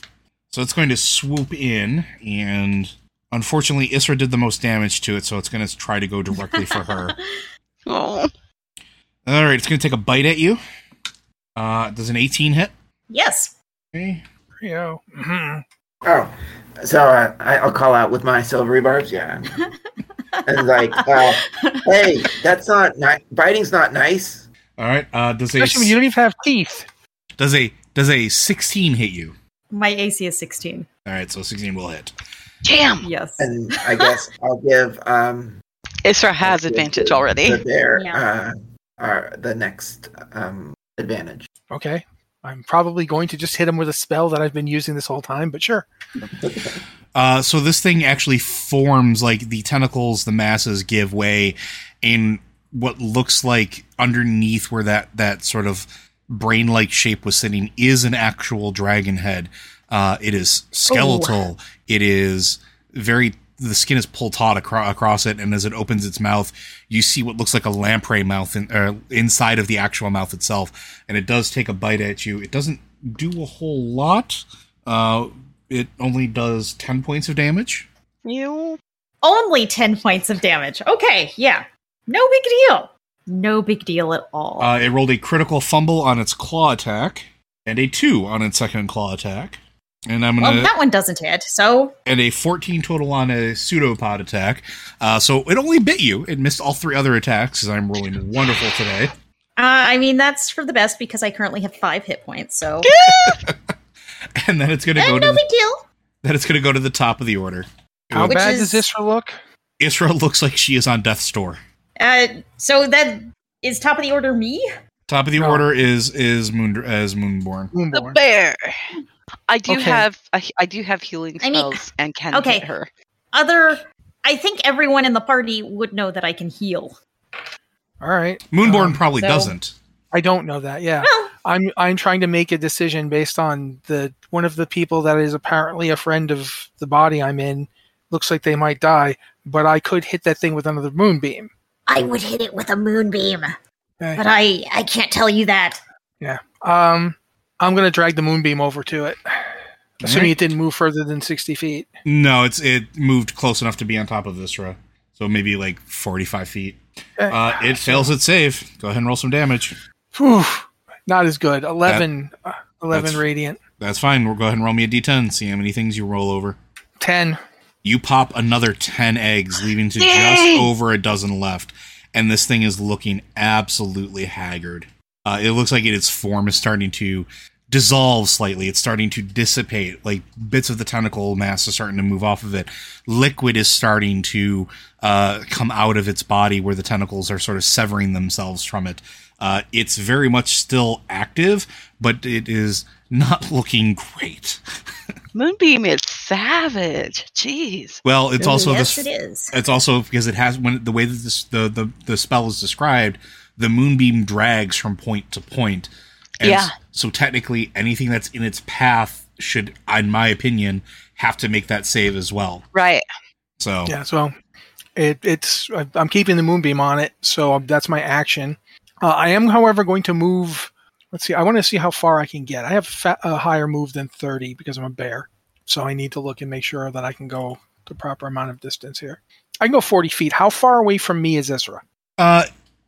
So it's going to swoop in, and unfortunately, Isra did the most damage to it, so it's going to try to go directly for her. Oh. All right, it's going to take a bite at you. Uh, does an 18 hit? Yes. Okay. Rio. Mhm. Oh, so uh, I, I'll call out with my silvery barbs. Yeah, and like, uh, hey, that's not ni- biting's not nice. All right. Uh, does a Especially when you don't even have teeth. does a does a 16 hit you? My AC is 16. All right, so 16 will hit. Damn. Yes. And I guess I'll give um Isra has I'll give advantage the- already. The bear, Yeah. uh, uh, the next um advantage. Okay. I'm probably going to just hit him with a spell that I've been using this whole time, but sure. Uh, so this thing actually forms like the tentacles, the masses give way in what looks like underneath where that that sort of brain-like shape was sitting is an actual dragon head. Uh, it is skeletal. It is very. The skin is pulled taut acro- across it, and as it opens its mouth, you see what looks like a lamprey mouth in, uh, inside of the actual mouth itself, and it does take a bite at you. It doesn't do a whole lot. Uh, it only does 10 points of damage. You. Only 10 points of damage. Okay, yeah. No big deal. No big deal at all. Uh, it rolled a critical fumble on its claw attack and a 2 on its second claw attack. And I'm going to Well, that one doesn't hit, so and a 14 total on a pseudopod attack. Uh, so it only bit you. It missed all three other attacks as I'm rolling wonderful today. uh, I mean that's for the best because I currently have five hit points. So And then it's going to Eh, go no to the, big deal. then it's going to go to the top of the order. How Which bad is- does Isra look? Isra looks like she is on death's door. Uh, so that is top of the order. Me? Top of the No. order is is Moon as Moonborn. The Moonborn. bear. I do Okay. have I, I do have healing I mean- spells and can okay. hit her. Other. I think everyone in the party would know that I can heal. All right. Moonborn Um, probably so- doesn't. I don't know that. Yeah. Well, I'm I'm trying to make a decision based on the one of the people that is apparently a friend of the body I'm in. Looks like they might die, but I could hit that thing with another moonbeam. I would hit it with a moonbeam, Okay. but I I can't tell you that. Yeah. Um, I'm gonna drag the moonbeam over to it, assuming it didn't move further than sixty feet. No, it's it moved close enough to be on top of Isra. So maybe like 45 feet. Okay. Uh, it fails its save. Go ahead and roll some damage. Whew, not as good. 11, uh, 11 that's- radiant. That's fine. We'll go ahead and roll me a d10. See how many things you roll over. Ten. You pop another 10 eggs, leaving to just over a dozen left. And this thing is looking absolutely haggard. Uh, it looks like it, its form is starting to dissolve slightly. It's starting to dissipate. Like bits of the tentacle mass are starting to move off of it. Liquid is starting to uh, come out of its body where the tentacles are sort of severing themselves from it. Uh, it's very much still active, but it is not looking great. Moonbeam is savage. Jeez. Well, it's also yes, this. it is. It's also because it has when the way that this the, the the spell is described, the moonbeam drags from point to point. And Yeah. So technically, anything that's in its path should, in my opinion, have to make that save as well. Right. So Yeah. So it, it's I- I'm keeping the moonbeam on it, so that's my action. Uh, I am, however, going to move. Let's see. I want to see how far I can get. I have fa- a higher move than 30 because I'm a bear, so I need to look and make sure that I can go the proper amount of distance here. I can go 40 feet. How far away from me is Isra? uh,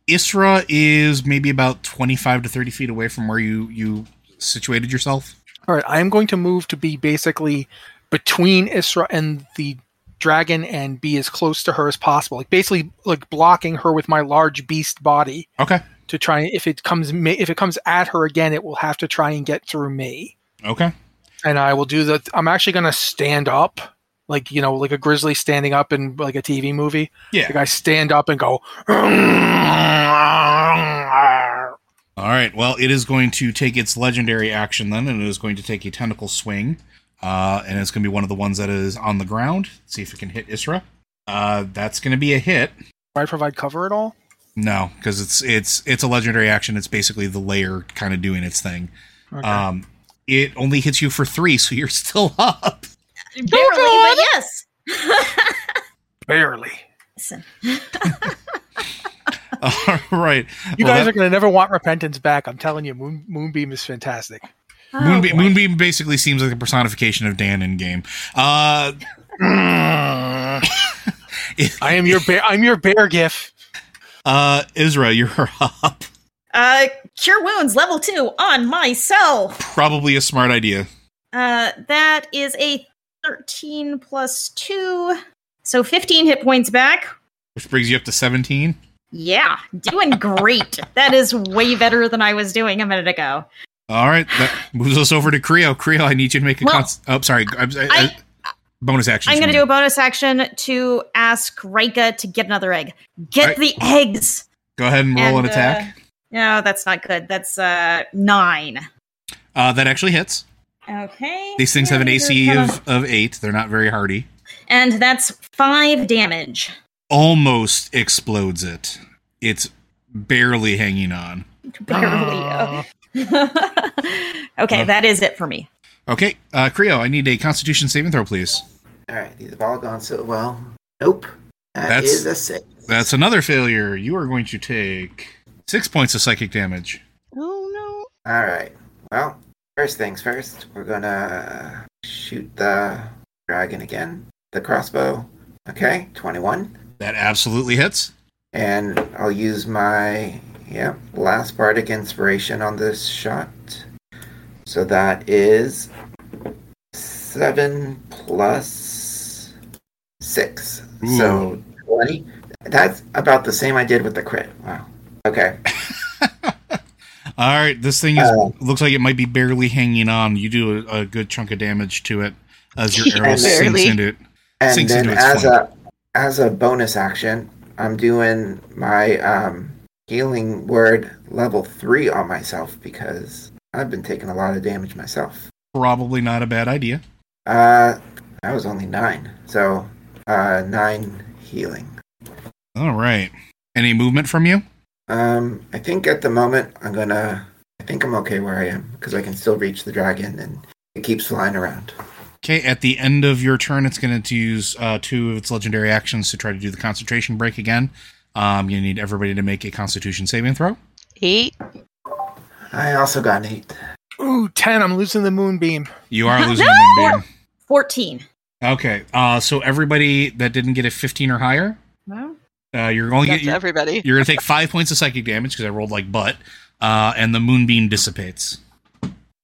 Isra is maybe about twenty five to thirty feet away from where you you situated yourself. All right, I am going to move to be basically between Isra and the dragon and be as close to her as possible. Like basically like blocking her with my large beast body Okay. to try if it comes if it comes at her again it will have to try and get through me. Okay. And I will do that I'm actually going to stand up like you know like a grizzly standing up in like a TV movie. Yeah. Like I stand up and go All right. Well, it is going to take its legendary action then, and it is going to take a tentacle swing. Uh, and it's going to be one of the ones that is on the ground. see if it can hit Isra. Uh, that's going to be a hit. Do I provide cover at all? No, because it's it's it's a legendary action. It's basically the lair kind of doing its thing. Okay. Um, it only hits you for three, so you're still up. Barely, God. but yes. Barely. Listen. All right. You Well, guys that- are going to never want Repentance back. I'm telling you, Moon, Moonbeam is fantastic. Moonbeam, Oh, boy. Moonbeam basically seems like a personification of Dan in game. Uh, I am your bear. I'm your bear gif. uh, Isra, you're up. Uh, cure wounds level two on myself. Probably a smart idea. Uh, that is a 13 plus 2. So 15 hit points back. Which brings you up to 17. Yeah, doing great. that is way better than I was doing a minute ago. All right. That moves us over to Creo. Creo, I need you to make a Well, cons- Oh, sorry. I'm, I, I- bonus action. I'm going to do a bonus action to ask Rika to get another egg. Get Alright. the eggs. Go ahead and roll and, an attack. Uh, no, that's not good. That's uh nine. Uh, that actually hits. Okay. These things have an And AC of, of 8. They're not very hardy. and that's five damage. Almost explodes it. It's barely hanging on. Barely. Uh, okay, Uh. that is it for me. Okay, uh, Creo, I need a Constitution saving throw, please. All right, these have all gone so well. Nope. That That's- is a six. That's another failure. You are going to take six points of psychic damage. Oh no! All right. Well, first things first, we're gonna shoot the dragon again. The crossbow. Okay, 21. That absolutely hits. And I'll use my yeah last bardic inspiration on this shot. So that is seven plus six. So twenty. That's about the same I did with the crit. Wow. Okay. All right, this thing is Uh, looks like it might be barely hanging on. You do a, a good chunk of damage to it as your Yeah, arrow sinks into it. And Sinks then into its as flank. a as a bonus action, I'm doing my um, healing word level three on myself because I've been taking a lot of damage myself. Probably not a bad idea. Uh, that was only nine, so uh, nine healing. All right. Any movement from you? Um, I think at the moment I'm gonna. I think I'm okay where I am because I can still reach the dragon and it keeps flying around. Okay, at the end of your turn, it's going to use uh, two of its legendary actions to try to do the concentration break again. Um, you need everybody to make a Constitution saving throw. Eight. I also got an eight. ooh, 10. I'm losing the Moonbeam. You are losing the moonbeam. 14. Okay, uh, so everybody that didn't get a 15 or higher, Well, uh, you're only get, you're, everybody. you're going to take five points of psychic damage because I rolled like butt, uh, and the moonbeam dissipates.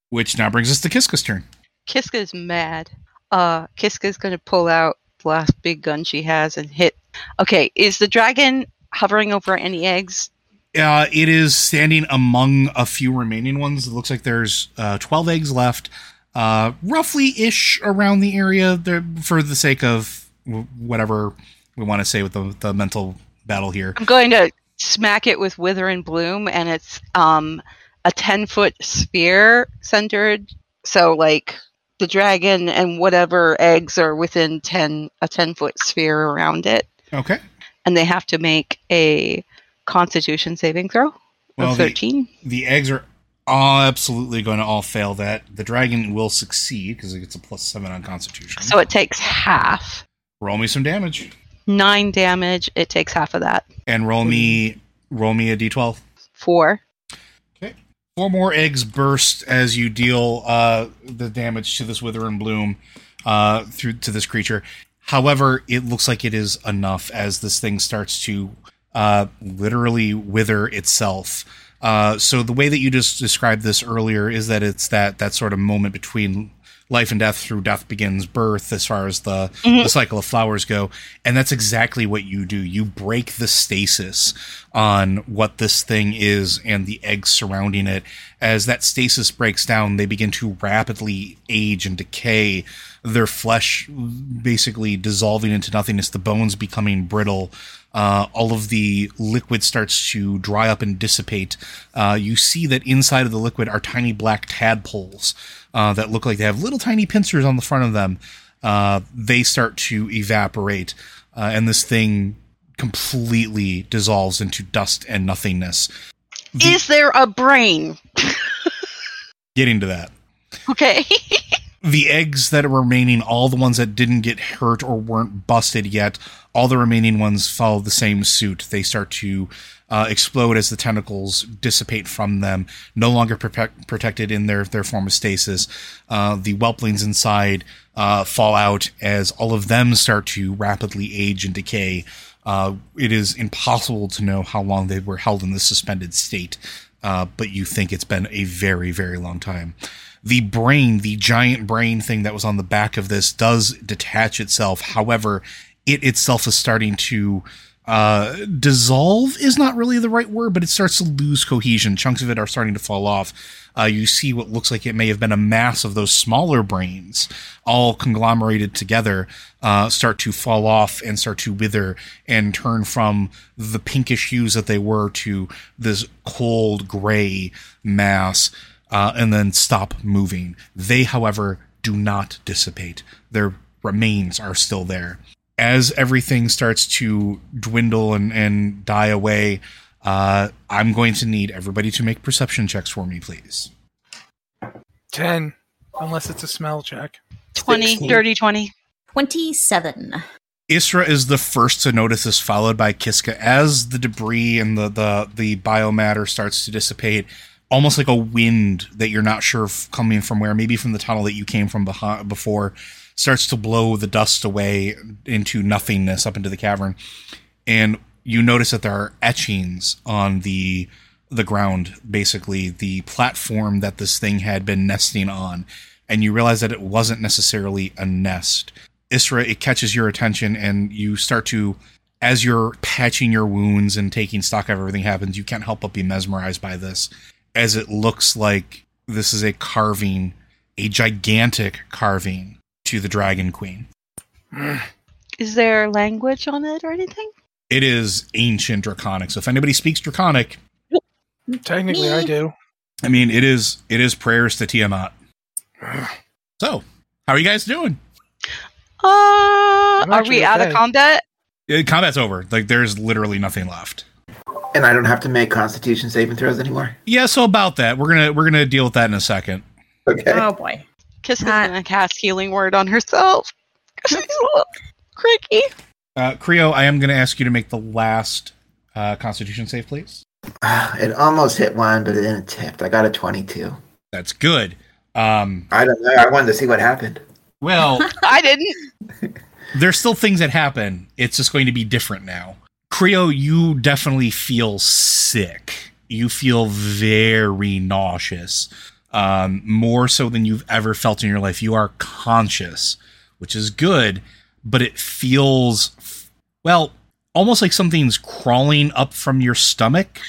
Which now brings us to Kiska's turn. Kiska's mad. Uh, Kiska's gonna pull out the last big gun she has and hit. Okay, is the dragon hovering over any eggs? Uh, it is standing among a few remaining ones. It looks like there's uh, 12 eggs left, uh, roughly ish around the area there, for the sake of whatever we want to say with the, the mental battle here. I'm going to smack it with Wither and Bloom, and it's um a ten foot sphere centered. So like the dragon and whatever eggs are within ten a ten foot sphere around it, Okay. and they have to make a Constitution saving throw Well, of the- thirteen. The eggs are absolutely going to all fail that. The dragon will succeed because it gets a plus seven on Constitution. So it takes half. roll me some damage Nine damage. It takes half of that. and roll me roll me a d12. Four. Okay. Four more eggs burst as you deal uh, the damage to this wither and bloom uh, through to this creature. However, it looks like it is enough as this thing starts to uh, literally wither itself. Uh, so the way that you just described this earlier is that it's that that sort of moment between life and death through death begins birth as far as the, mm-hmm. the cycle of flowers go. And that's exactly what you do. You break the stasis on what this thing is and the eggs surrounding it. As that stasis breaks down they begin to rapidly age and decay their flesh basically dissolving into nothingness the bones becoming brittle uh, all of the liquid starts to dry up and dissipate. Uh, you see that inside of the liquid are tiny black tadpoles uh, that look like they have little tiny pincers on the front of them. Uh, they start to evaporate, uh, and this thing completely dissolves into dust and nothingness. The- Is there a brain? getting to that. Okay. the eggs that are remaining, all the ones that didn't get hurt or weren't busted yet, all the remaining ones follow the same suit. They start to uh, explode as the tentacles dissipate from them, no longer protect, protected in their, their form of stasis. Uh, the whelplings inside uh, fall out as all of them start to rapidly age and decay. Uh, it is impossible to know how long they were held in this suspended state, uh, but you think it's been a very, very long time the brain, the giant brain thing that was on the back of this does detach itself. However, it itself is starting to uh, dissolve is not really the right word, but it starts to lose cohesion. Chunks of it are starting to fall off. Uh, you see what looks like it may have been a mass of those smaller brains all conglomerated together uh, start to fall off and start to wither and turn from the pinkish hues that they were to this cold gray mass uh, and then stop moving. They, however, do not dissipate. Their remains are still there. As everything starts to dwindle and, and die away, uh, I'm going to need everybody to make perception checks for me, please. 10, unless it's a smell check. 20, 16. dirty 20. 27. Isra is the first to notice this, followed by Kiska. As the debris and the, the, the biomatter starts to dissipate, almost like a wind that you're not sure coming from where, maybe from the tunnel that you came from behind, before, starts to blow the dust away into nothingness up into the cavern. And you notice that there are etchings on the the ground, basically the platform that this thing had been nesting on, and you realize that it wasn't necessarily a nest. Isra, it catches your attention, and you start to, as you're patching your wounds and taking stock of everything happens, you can't help but be mesmerized by this, as it looks like this is a carving, a gigantic carving to the Dragon Queen. Is there language on it or anything? It is ancient Draconic, so if anybody speaks Draconic, Technically, I do. I mean, it is it is prayers to Tiamat. So, how are you guys doing? Uh, are actually we out of combat? Uh, combat's over. Like, there's literally nothing left. And I don't have to make Constitution saving throws anymore. Yeah, so about that, we're gonna we're gonna deal with that in a second. Okay. Oh boy. Kiska's Uh, gonna cast healing word on herself. She's a little cricky. Uh, Creo, I am gonna ask you to make the last uh, Constitution save, please. it almost hit one, but it didn't tipped. I got a 22. That's good. Um, I don't know. I wanted to see what happened. well, I didn't. there's still things that happen. It's just going to be different now. Creo, you definitely feel sick. You feel very nauseous. Um, more so than you've ever felt in your life. You are conscious, which is good, but it feels, well, almost like something's crawling up from your stomach.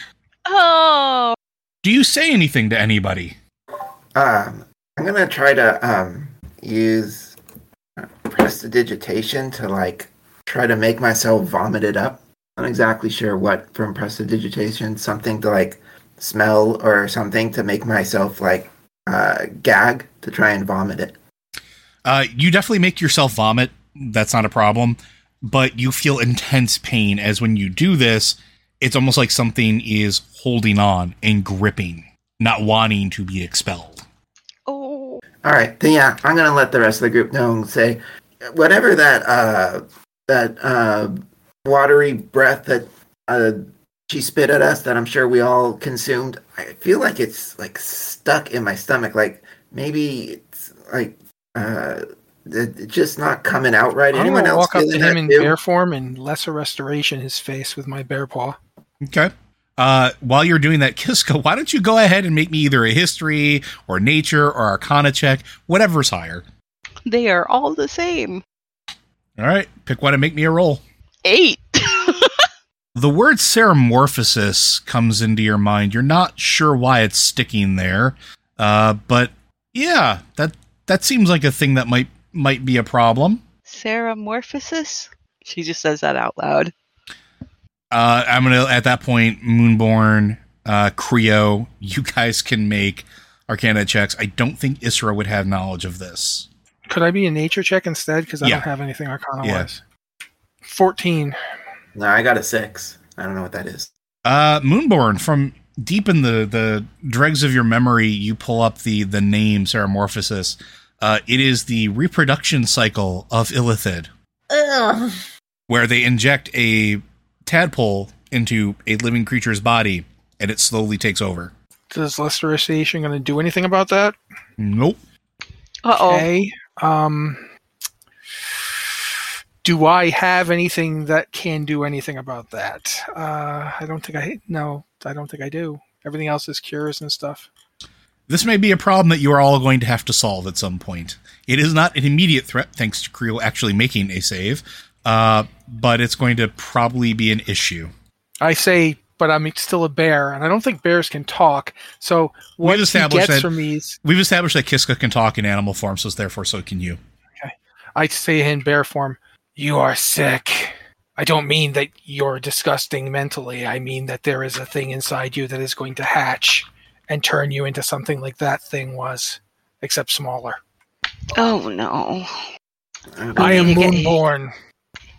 Oh, Do you say anything to anybody? Um, I'm gonna try to um use uh, prestidigitation to like try to make myself vomit it up. I'm not exactly sure what from prestidigitation. Something to like smell or something to make myself like uh gag to try and vomit it. Uh, you definitely make yourself vomit. That's not a problem. But you feel intense pain as when you do this, it's almost like something is holding on and gripping, not wanting to be expelled. oh. All right, then yeah, I'm gonna let the rest of the group know and say whatever that uh that uh watery breath that uh she spit at us that I'm sure we all consumed. I feel like it's like stuck in my stomach. Like maybe it's like uh it's just not coming out right. I'm Anyone else walk up to him in too? bear form and lesser restoration his face with my bear paw. Okay. Uh, while you're doing that, Kiska, why don't you go ahead and make me either a history or nature or arcana check, whatever's higher. They are all the same. All right, pick one and make me a roll. Eight. The word ceremorphosis comes into your mind. You're not sure why it's sticking there, uh, but yeah, that that seems like a thing that might might be a problem. Ceremorphosis. She just says that out loud. Uh, I'm gonna at that point, Moonborn, uh, Creo, you guys can make Arcana checks. I don't think Isra would have knowledge of this. Could I be a nature check instead? Because I Yeah. don't have anything arcana Yeah. wise. 14. No, I got a six. I don't know what that is. Uh, Moonborn, from deep in the the dregs of your memory, you pull up the the name Ceremorphosis. Uh, it is the reproduction cycle of Illithid, Ugh. where they inject a tadpole into a living creature's body and it slowly takes over. Does Lesser Restoration going to do anything about that? Nope. Uh oh. Okay. Um, do I have anything that can do anything about that? Uh, I don't think I. No, I don't think I do. Everything else is cures and stuff. This may be a problem that you are all going to have to solve at some point. It is not an immediate threat, thanks to Creo actually making a save, uh, but it's going to probably be an issue. I say, but I'm still a bear, and I don't think bears can talk. So what We've he established gets that- from me We've established that Kiska can talk in animal form, so therefore so can you. Okay, I say in bear form, "You are sick." I don't mean that you're disgusting mentally. I mean that there is a thing inside you that is going to hatch and turn you into something like that thing was, except smaller. Oh no. I am need to get- moonborn.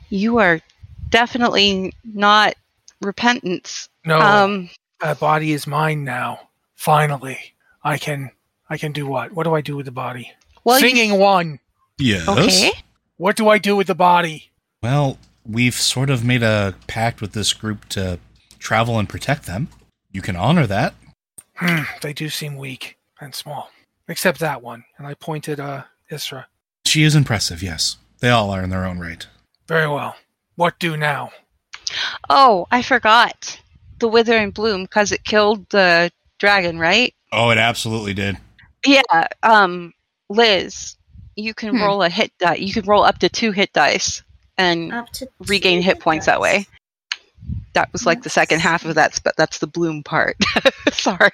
You are definitely not repentance. No, Um, that body is mine now. Finally, I can. I can do what? What do I do with the body? well, you- Singing one. Yes. Okay. What do I do with the body? Well, we've sort of made a pact with this group to travel and protect them. You can honor that. Hmm, they do seem weak and small, except that one. And I pointed uh Isra. She is impressive, yes. They all are in their own right. Very well. What do now? Oh, I forgot the withering bloom because it killed the dragon, right? Oh, it absolutely did. Yeah. Um, Liz, you can Hmm. roll a hit die. You can roll up to two hit dice and regain two hit points that way. That was like the second half of that, but that's the bloom part. Sorry.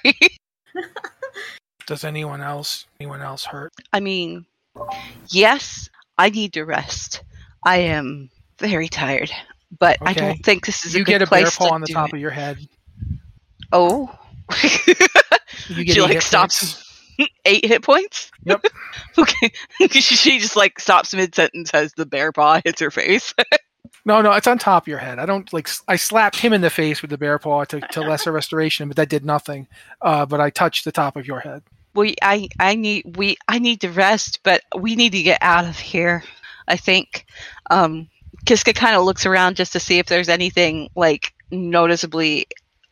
Does anyone else anyone else hurt? I mean, yes, I need to rest. I am very tired, but I don't think this is a good time. You good get a bear place paw to on the top it. of your head. Oh. You get she like stops points. eight hit points. Yep. okay. she just like stops mid sentence as the bear paw hits her face. No, no, it's on top of your head. I don't like. I slapped him in the face with the bear paw to, to lesser restoration, but that did nothing. Uh, but I touched the top of your head. we I I need we I need to rest, but we need to get out of here. I think. Um Kiska kind of looks around just to see if there's anything like noticeably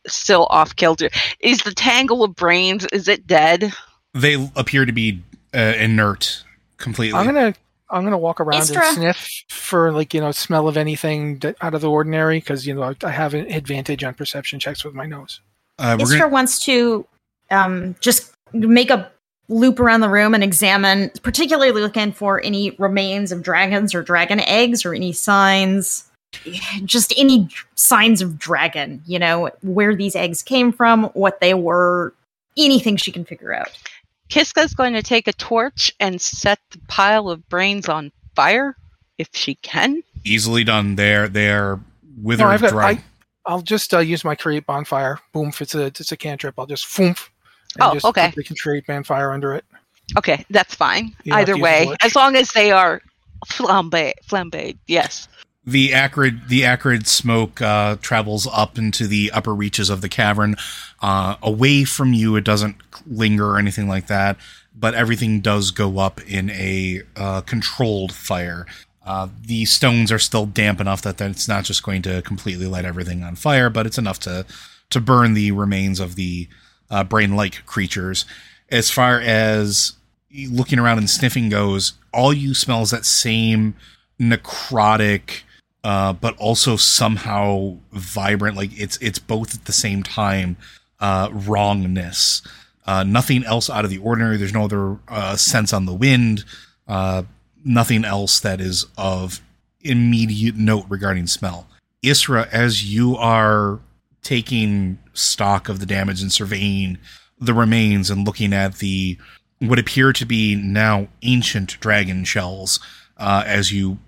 still off kilter. Is the tangle of brains is it dead? They appear to be uh, inert completely. I'm gonna I'm gonna walk around Isra. and sniff for like you know smell of anything that, out of the ordinary because you know I, I have an advantage on perception checks with my nose. uh, we're Isra gonna, wants to um, just make a loop around the room and examine, particularly looking for any remains of dragons or dragon eggs or any signs, just any signs of dragon, you know, where these eggs came from, what they were, anything she can figure out. Kiska's going to take a torch and set the pile of brains on fire if she can. easily done. They're they're withered No, I've got, dry. I, I'll just uh, use my create bonfire. Boom! If it's a it's a cantrip, I'll just foomp. and Oh, just okay. put the create bonfire under it. Okay, that's fine. You Either way, as long as they are flambe flambéed. Yes. The acrid the acrid smoke uh, travels up into the upper reaches of the cavern uh, away from you. It doesn't linger or anything like that but everything does go up in a uh, controlled fire. Uh, the stones are still damp enough that, it's not just going to completely light everything on fire but it's enough to to burn the remains of the uh, brain-like creatures. As far as looking around and sniffing goes all you smell is that same necrotic uh, but also somehow vibrant. Like it's it's both at the same time uh, wrongness. Uh, nothing else out of the ordinary. There's no other uh, sense on the wind. Uh, nothing else that is of immediate note regarding smell. Isra, as you are taking stock of the damage and surveying the remains and looking at the what appear to be now ancient dragon shells, uh, as you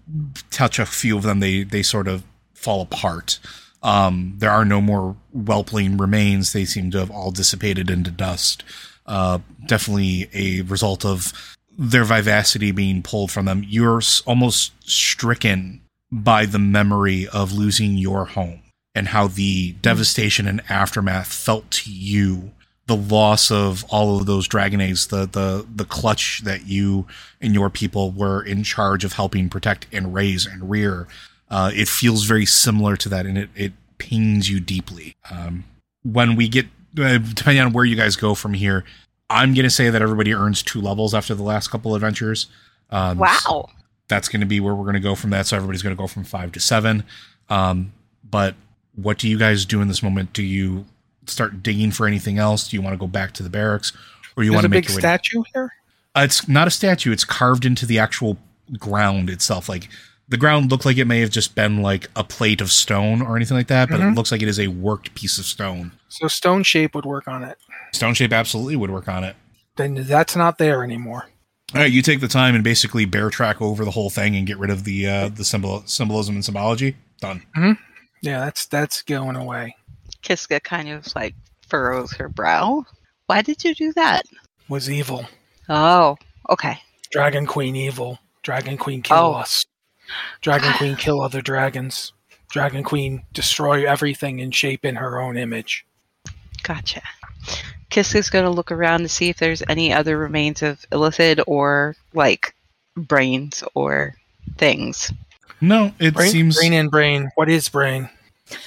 touch a few of them, they they sort of fall apart. Um, there are no more whelpling remains; they seem to have all dissipated into dust. Uh, definitely a result of their vivacity being pulled from them. You're almost stricken by the memory of losing your home and how the devastation and aftermath felt to you the loss of all of those dragon eggs, the the the clutch that you and your people were in charge of helping protect and raise and rear. Uh, it feels very similar to that, and it it pains you deeply. Um, when we get uh, depending on where you guys go from here, I'm gonna say that everybody earns two levels after the last couple adventures. Um, Wow. that's going to be where we're going to go from that. So everybody's going to go from five to seven. Um, but what do you guys do in this moment? Do you start digging for anything else? Do you want to go back to the barracks, or you There's want a to make big your way? statue here. Uh, it's not a statue. It's carved into the actual ground itself. Like the ground looked like it may have just been like a plate of stone or anything like that, but it Mhm. looks like it is a worked piece of stone. So stone shape would work on it. Stone shape absolutely would work on it. Then that's not there anymore. All right, you take the time and basically bear track over the whole thing and get rid of the uh, the symbol symbolism and symbology. Done. Yeah, that's that's going away. Kiska kind of like furrows her brow. Why did you do that? Was evil. Oh, okay. Dragon Queen evil. Dragon Queen kill Oh. us. Dragon Queen kill other dragons. Dragon Queen destroy everything and shape in her own image. Gotcha. Kiska's going to look around to see if there's any other remains of Illithid or like brains or things. No, it Brain, seems brain and brain. What is brain?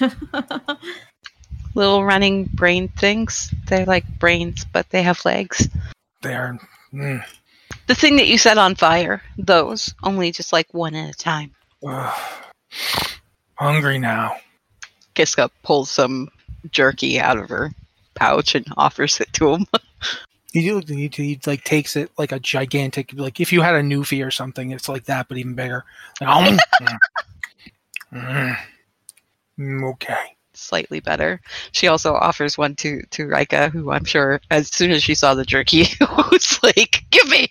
Little running brain things. They're like brains, but they have legs. They are. Mm, The thing that you set on fire, those, only just like one at a time. ugh. hungry now. Kiska pulls some jerky out of her pouch and offers it to him. He, he, he like takes it like a gigantic like if you had a Newfie or something, it's like that but even bigger. Like, mm, mm, mm, okay. Slightly better. She also offers one to to Rika, who I'm sure, as soon as she saw the jerky, was like, "Give me."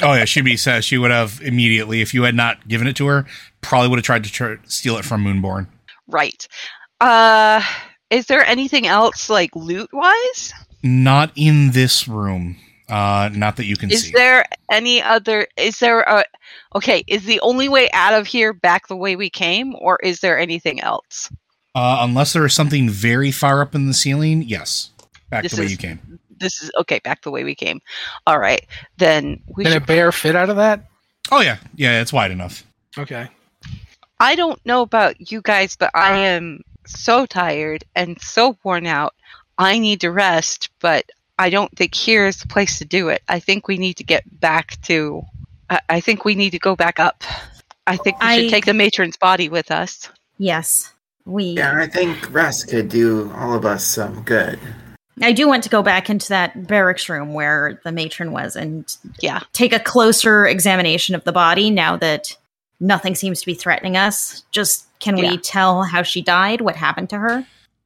Oh yeah, she'd be sad. She would have immediately, if you had not given it to her, probably would have tried to tr- steal it from Moonborn. Right. Uh, is there anything else like loot wise? Not in this room. Uh, not that you can Is see. there any other? Is there a? Okay, is the only way out of here back the way we came, or is there anything else? Uh, unless there is something very far up in the ceiling, yes. Back This the way is- you came. This is okay. Back the way we came. All right, then we Can should a bear fit out of that? Oh yeah, yeah, it's wide enough. Okay. I don't know about you guys, but I am so tired and so worn out. I need to rest, but I don't think here is the place to do it. I think we need to get back to. I, I think we need to go back up. I think we I- should take the matron's body with us. yes, we. Yeah, I think rest could do all of us some good. I do want to go back into that barracks room where the matron was and Yeah. take a closer examination of the body now that nothing seems to be threatening us. Just can Yeah. we tell how she died? What happened to her?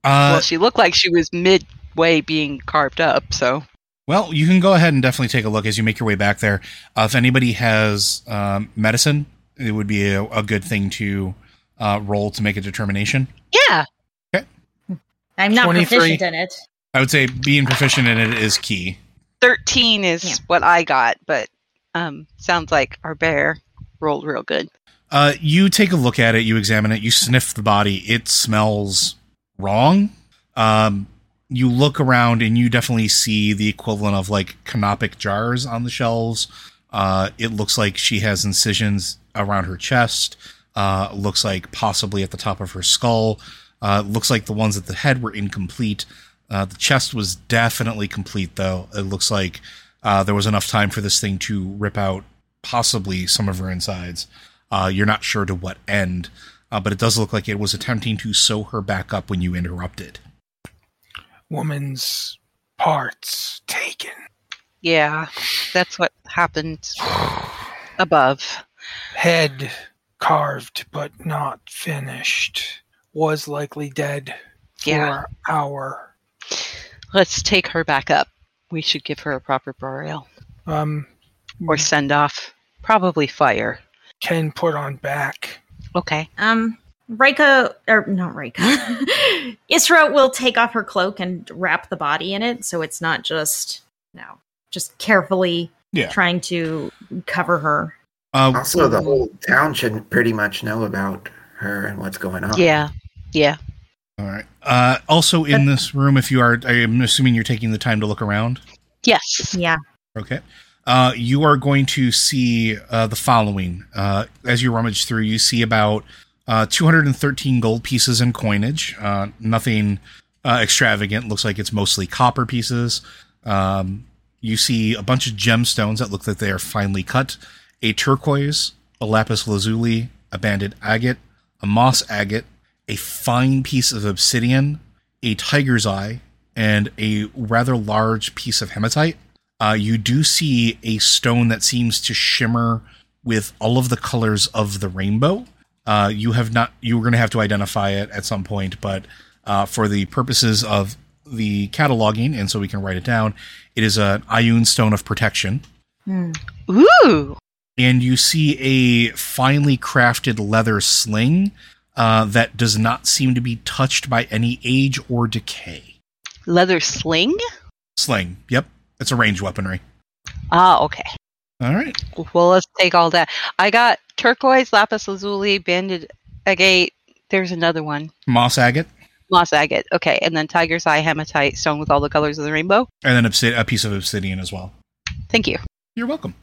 Uh, well, she looked like she was midway being carved up. So Well, you can go ahead and definitely take a look as you make your way back there. Uh, if anybody has um, medicine, it would be a, a good thing to uh, roll to make a determination. yeah, I'm not proficient in it. I would say being proficient in it is key. thirteen is Yeah. what I got, but um, sounds like our bear rolled real good. Uh, you take a look at it, you examine it, you sniff the body. It smells wrong. Um, you look around and you definitely see the equivalent of like canopic jars on the shelves. Uh, it looks like she has incisions around her chest. Uh, looks like possibly at the top of her skull. Uh, looks like the ones at the head were incomplete. Uh, the chest was definitely complete, though. It looks like uh, there was enough time for this thing to rip out possibly some of her insides. Uh, you're not sure to what end, uh, but it does look like it was attempting to sew her back up when you interrupted. Woman's parts taken. Yeah, that's what happened above. Head carved but not finished. Was likely dead for Yeah. hour. Let's take her back up. We should give her a proper burial Um, or send off. Probably fire. can put on back. Okay. Um, Rika, or not Rika, Isra will take off her cloak and wrap the body in it, so it's not just no, just carefully Yeah. trying to cover her. Uh, Also, the whole town should pretty much know about her and what's going on. Yeah. Yeah. All right. Uh, also in this room, if you are, I'm assuming you're taking the time to look around. Yes. Yeah. Okay. Uh, you are going to see uh, the following. Uh, as you rummage through, you see about uh, 213 gold pieces in coinage. Uh, nothing uh, extravagant. Looks like it's mostly copper pieces. Um, you see a bunch of gemstones that look like they are finely cut. A turquoise, a lapis lazuli, a banded agate, a moss agate, a fine piece of obsidian, a tiger's eye, and a rather large piece of hematite. Uh, you do see a stone that seems to shimmer with all of the colors of the rainbow. Uh, you have not. You were going to have to identify it at some point, but uh, for the purposes of the cataloging, and so we can write it down, it is an Ioun stone of protection. Ooh. And you see a finely crafted leather sling uh, that does not seem to be touched by any age or decay. Leather sling? Sling. Yep. It's a ranged weaponry. Ah, okay. All right. Well, let's take all that. I got turquoise, lapis lazuli, banded agate. There's another one. Moss agate. Moss agate. Okay. And then tiger's eye hematite stone with all the colors of the rainbow. And then obsid- a piece of obsidian as well. Thank you. You're welcome.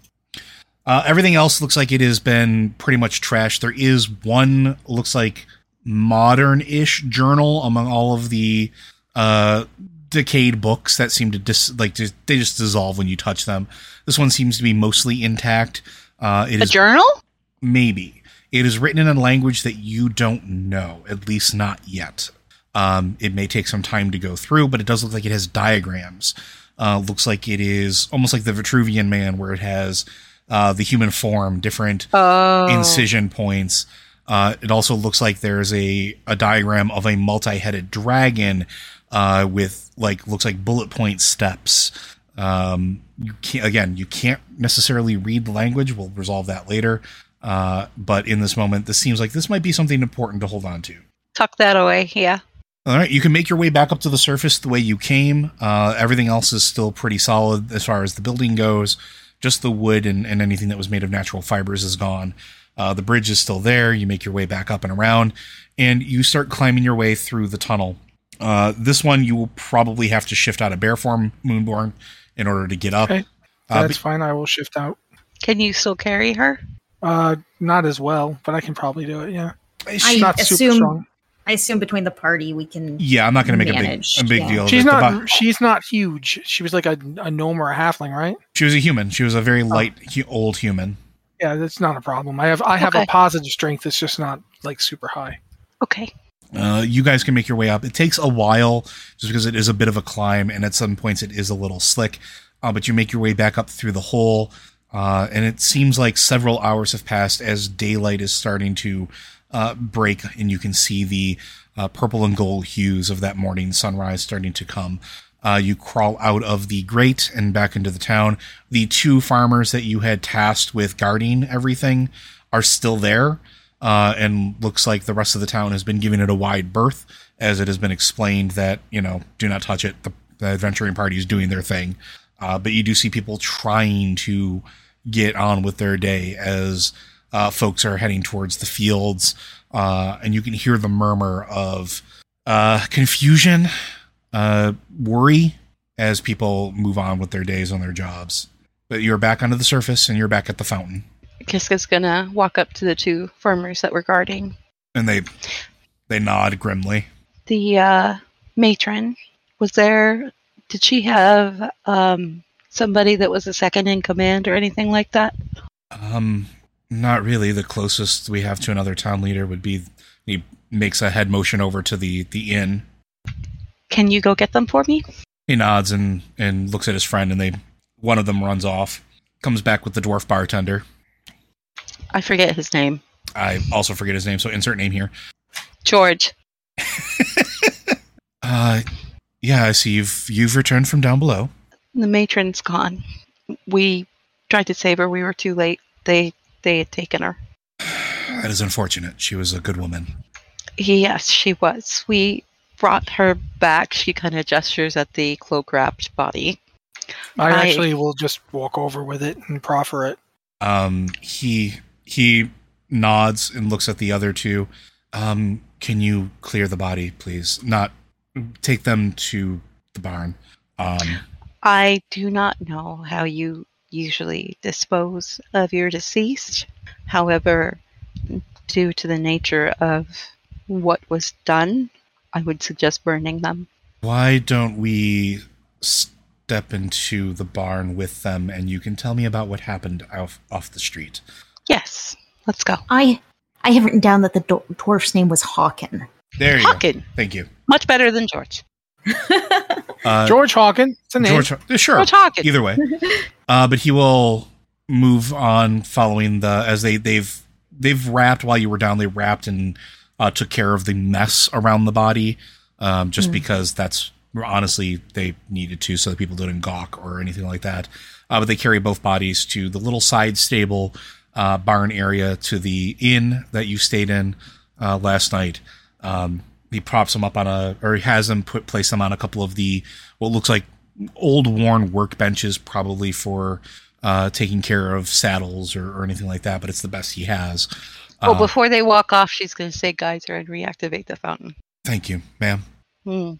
Uh, everything else looks like it has been pretty much trashed. There is one looks like modern-ish journal among all of the uh, decayed books that seem to dis- like just, they just dissolve when you touch them. This one seems to be mostly intact. Uh, it A is journal? maybe it is written in a language that you don't know, at least not yet. Um, it may take some time to go through, but it does look like it has diagrams. Uh, looks like it is almost like the Vitruvian Man, where it has uh, the human form, different Oh. incision points. Uh, it also looks like there's a, a diagram of a multi-headed dragon uh, with like looks like bullet point steps. Um, you can't again, you can't necessarily read the language. We'll resolve that later. Uh, but in this moment, this seems like this might be something important to hold on to. Tuck that away. Yeah. All right, you can make your way back up to the surface the way you came. Uh, everything else is still pretty solid as far as the building goes. Just the wood and, and anything that was made of natural fibers is gone. Uh, the bridge is still there. You make your way back up and around, and you start climbing your way through the tunnel. Uh, this one you will probably have to shift out of bear form, Moonborn, in order to get up. Okay. Uh, That's but- fine. I will shift out. Can you still carry her? Uh, not as well, but I can probably do it. Yeah. I not super assume. Strong. I assume between the party we can. yeah, I'm not going to make a big a big yeah. deal. She's it. Not. bo- She's not huge. She was like a, a gnome or a halfling, right? she was a human. She was a Oh. very light, hu- old human. Yeah, that's not a problem. I have I have Okay. a positive strength. It's just not like super high. Okay. Uh, you guys can make your way up. It takes a while just because it is a bit of a climb, and at some points it is a little slick. Uh, but you make your way back up through the hole, uh, and it seems like several hours have passed as daylight is starting to uh, break, and you can see the uh, purple and gold hues of that morning sunrise starting to come. Uh, you crawl out of the grate and back into the town. The two farmers that you had tasked with guarding everything are still there uh, and looks like the rest of the town has been giving it a wide berth, as it has been explained that you know do not touch it. The, the adventuring party is doing their thing, uh, but you do see people trying to get on with their day as uh, folks are heading towards the fields, uh, and you can hear the murmur of uh, confusion, uh, worry as people move on with their days on their jobs. But you're back onto the surface, and you're back at the fountain. Kiska's gonna walk up to the two farmers that were guarding and they they nod grimly. the uh, matron. Was there? Did she have um, somebody that was a second in command or anything like that? Um, not really. The closest we have to another town leader would be he makes a head motion over to the the inn. Can you go get them for me? He nods and and looks at his friend, and they one of them runs off, comes back with the dwarf bartender. I forget his name. I also forget his name, so insert name here. George. Uh, yeah, I see you've you've returned from down below. The matron's gone. We tried to save her. We were too late. They they had taken her. That is unfortunate. She was a good woman. Yes, she was. We brought her back. She kind of gestures at the cloak wrapped body. I, I- actually will just walk over with it and proffer it. Um, he he nods and looks at the other two. Um, can you clear the body, please? Not take them to the barn. Um, I do not know how you usually dispose of your deceased. However, due to the nature of what was done, I would suggest burning them. why don't we step into the barn with them, and you can tell me about what happened off off the street? Yes, let's go. I I have written down that the dwarf's name was Hawken. There you Hawken. go. Thank you. Much better than George. Uh, George Hawken. It's a name. George, uh, sure. George Hawken. Either way, uh, but he will move on following the as they they've they've wrapped while you were down. They wrapped and uh, took care of the mess around the body, um, just because that's honestly they needed to, so that people didn't gawk or anything like that. Uh, but they carry both bodies to the little side stable uh, barn area to the inn that you stayed in uh, last night. Um, he props them up on a, or he has them put place them on a couple of the what looks like old worn workbenches, probably for uh, taking care of saddles or, or anything like that. But it's the best he has. Oh, Uh, before they walk off, she's going to say, "Geyser and reactivate the fountain." Thank you, ma'am. Hmm.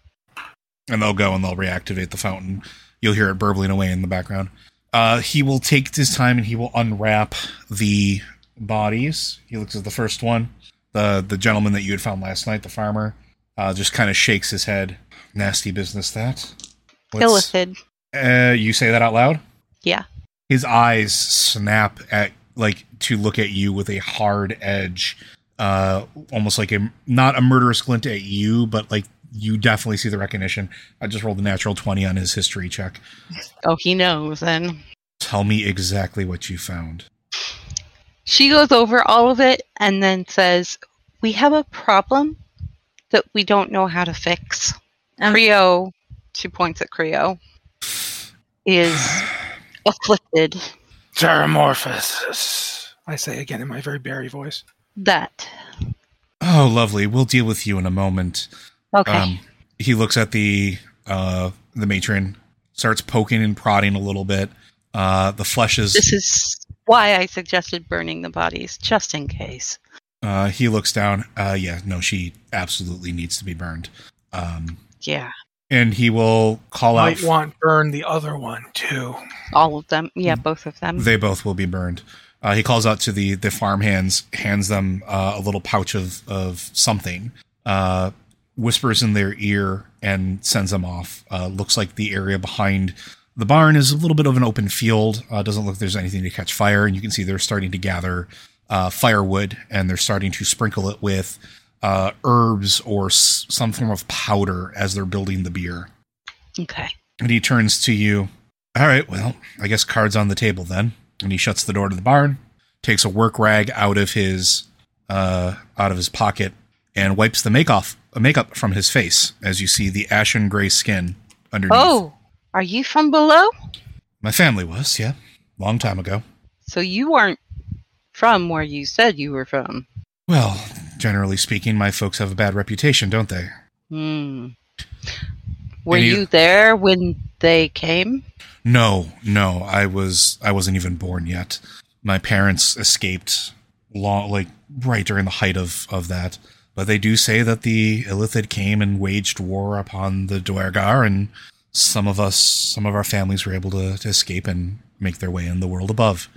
and they'll go and they'll reactivate the fountain. You'll hear it burbling away in the background. Uh, he will take his time and he will unwrap the bodies. He looks at the first one, the the gentleman that you had found last night, the farmer. Uh, just kind of shakes his head. Nasty business that. Illithid. Uh, you say that out loud. Yeah. His eyes snap at like to look at you with a hard edge, uh, almost like a not a murderous glint at you, but like you definitely see the recognition. I just rolled a natural twenty on his history check. Oh, he knows. Then Tell me exactly what you found. she goes over all of it and then says, "We have a problem that we don't know how to fix." Um, Creo, two points at Creo, is afflicted Ceremorphosis. I say again in my very Barry voice. that. Oh, lovely. We'll deal with you in a moment. Okay. Um, he looks at the uh, the matron, starts poking and prodding a little bit. Uh, the flesh is this is why I suggested burning the bodies, just in case. Uh, he looks down. Uh, yeah, no, she absolutely needs to be burned. Um, Yeah, and he will call out. Might want burn the other one too. all of them. Yeah, both of them. They both will be burned. Uh, he calls out to the the farm hands, hands them uh, a little pouch of of something, uh, whispers in their ear, and sends them off. Uh, looks like the area behind the barn is a little bit of an open field. Uh, doesn't look like there's anything to catch fire, and you can see they're starting to gather uh, firewood, and they're starting to sprinkle it with uh, herbs or s- some form of powder as they're building the bier. okay. And he turns to you. All right, well, I guess cards on the table then. And he shuts the door to the barn, takes a work rag out of his uh out of his pocket and wipes the make off makeup from his face as you see the ashen gray skin underneath. Oh, are you from below? My family was, yeah. Long time ago. So you weren't from where you said you were from. Well, generally speaking, my folks have a bad reputation, don't they? Hmm. Were Any- you there when they came? No, no, I was I wasn't even born yet. My parents escaped long like right during the height of of that. But they do say that the Illithid came and waged war upon the Duergar and some of us some of our families were able to, to escape and make their way in the world above.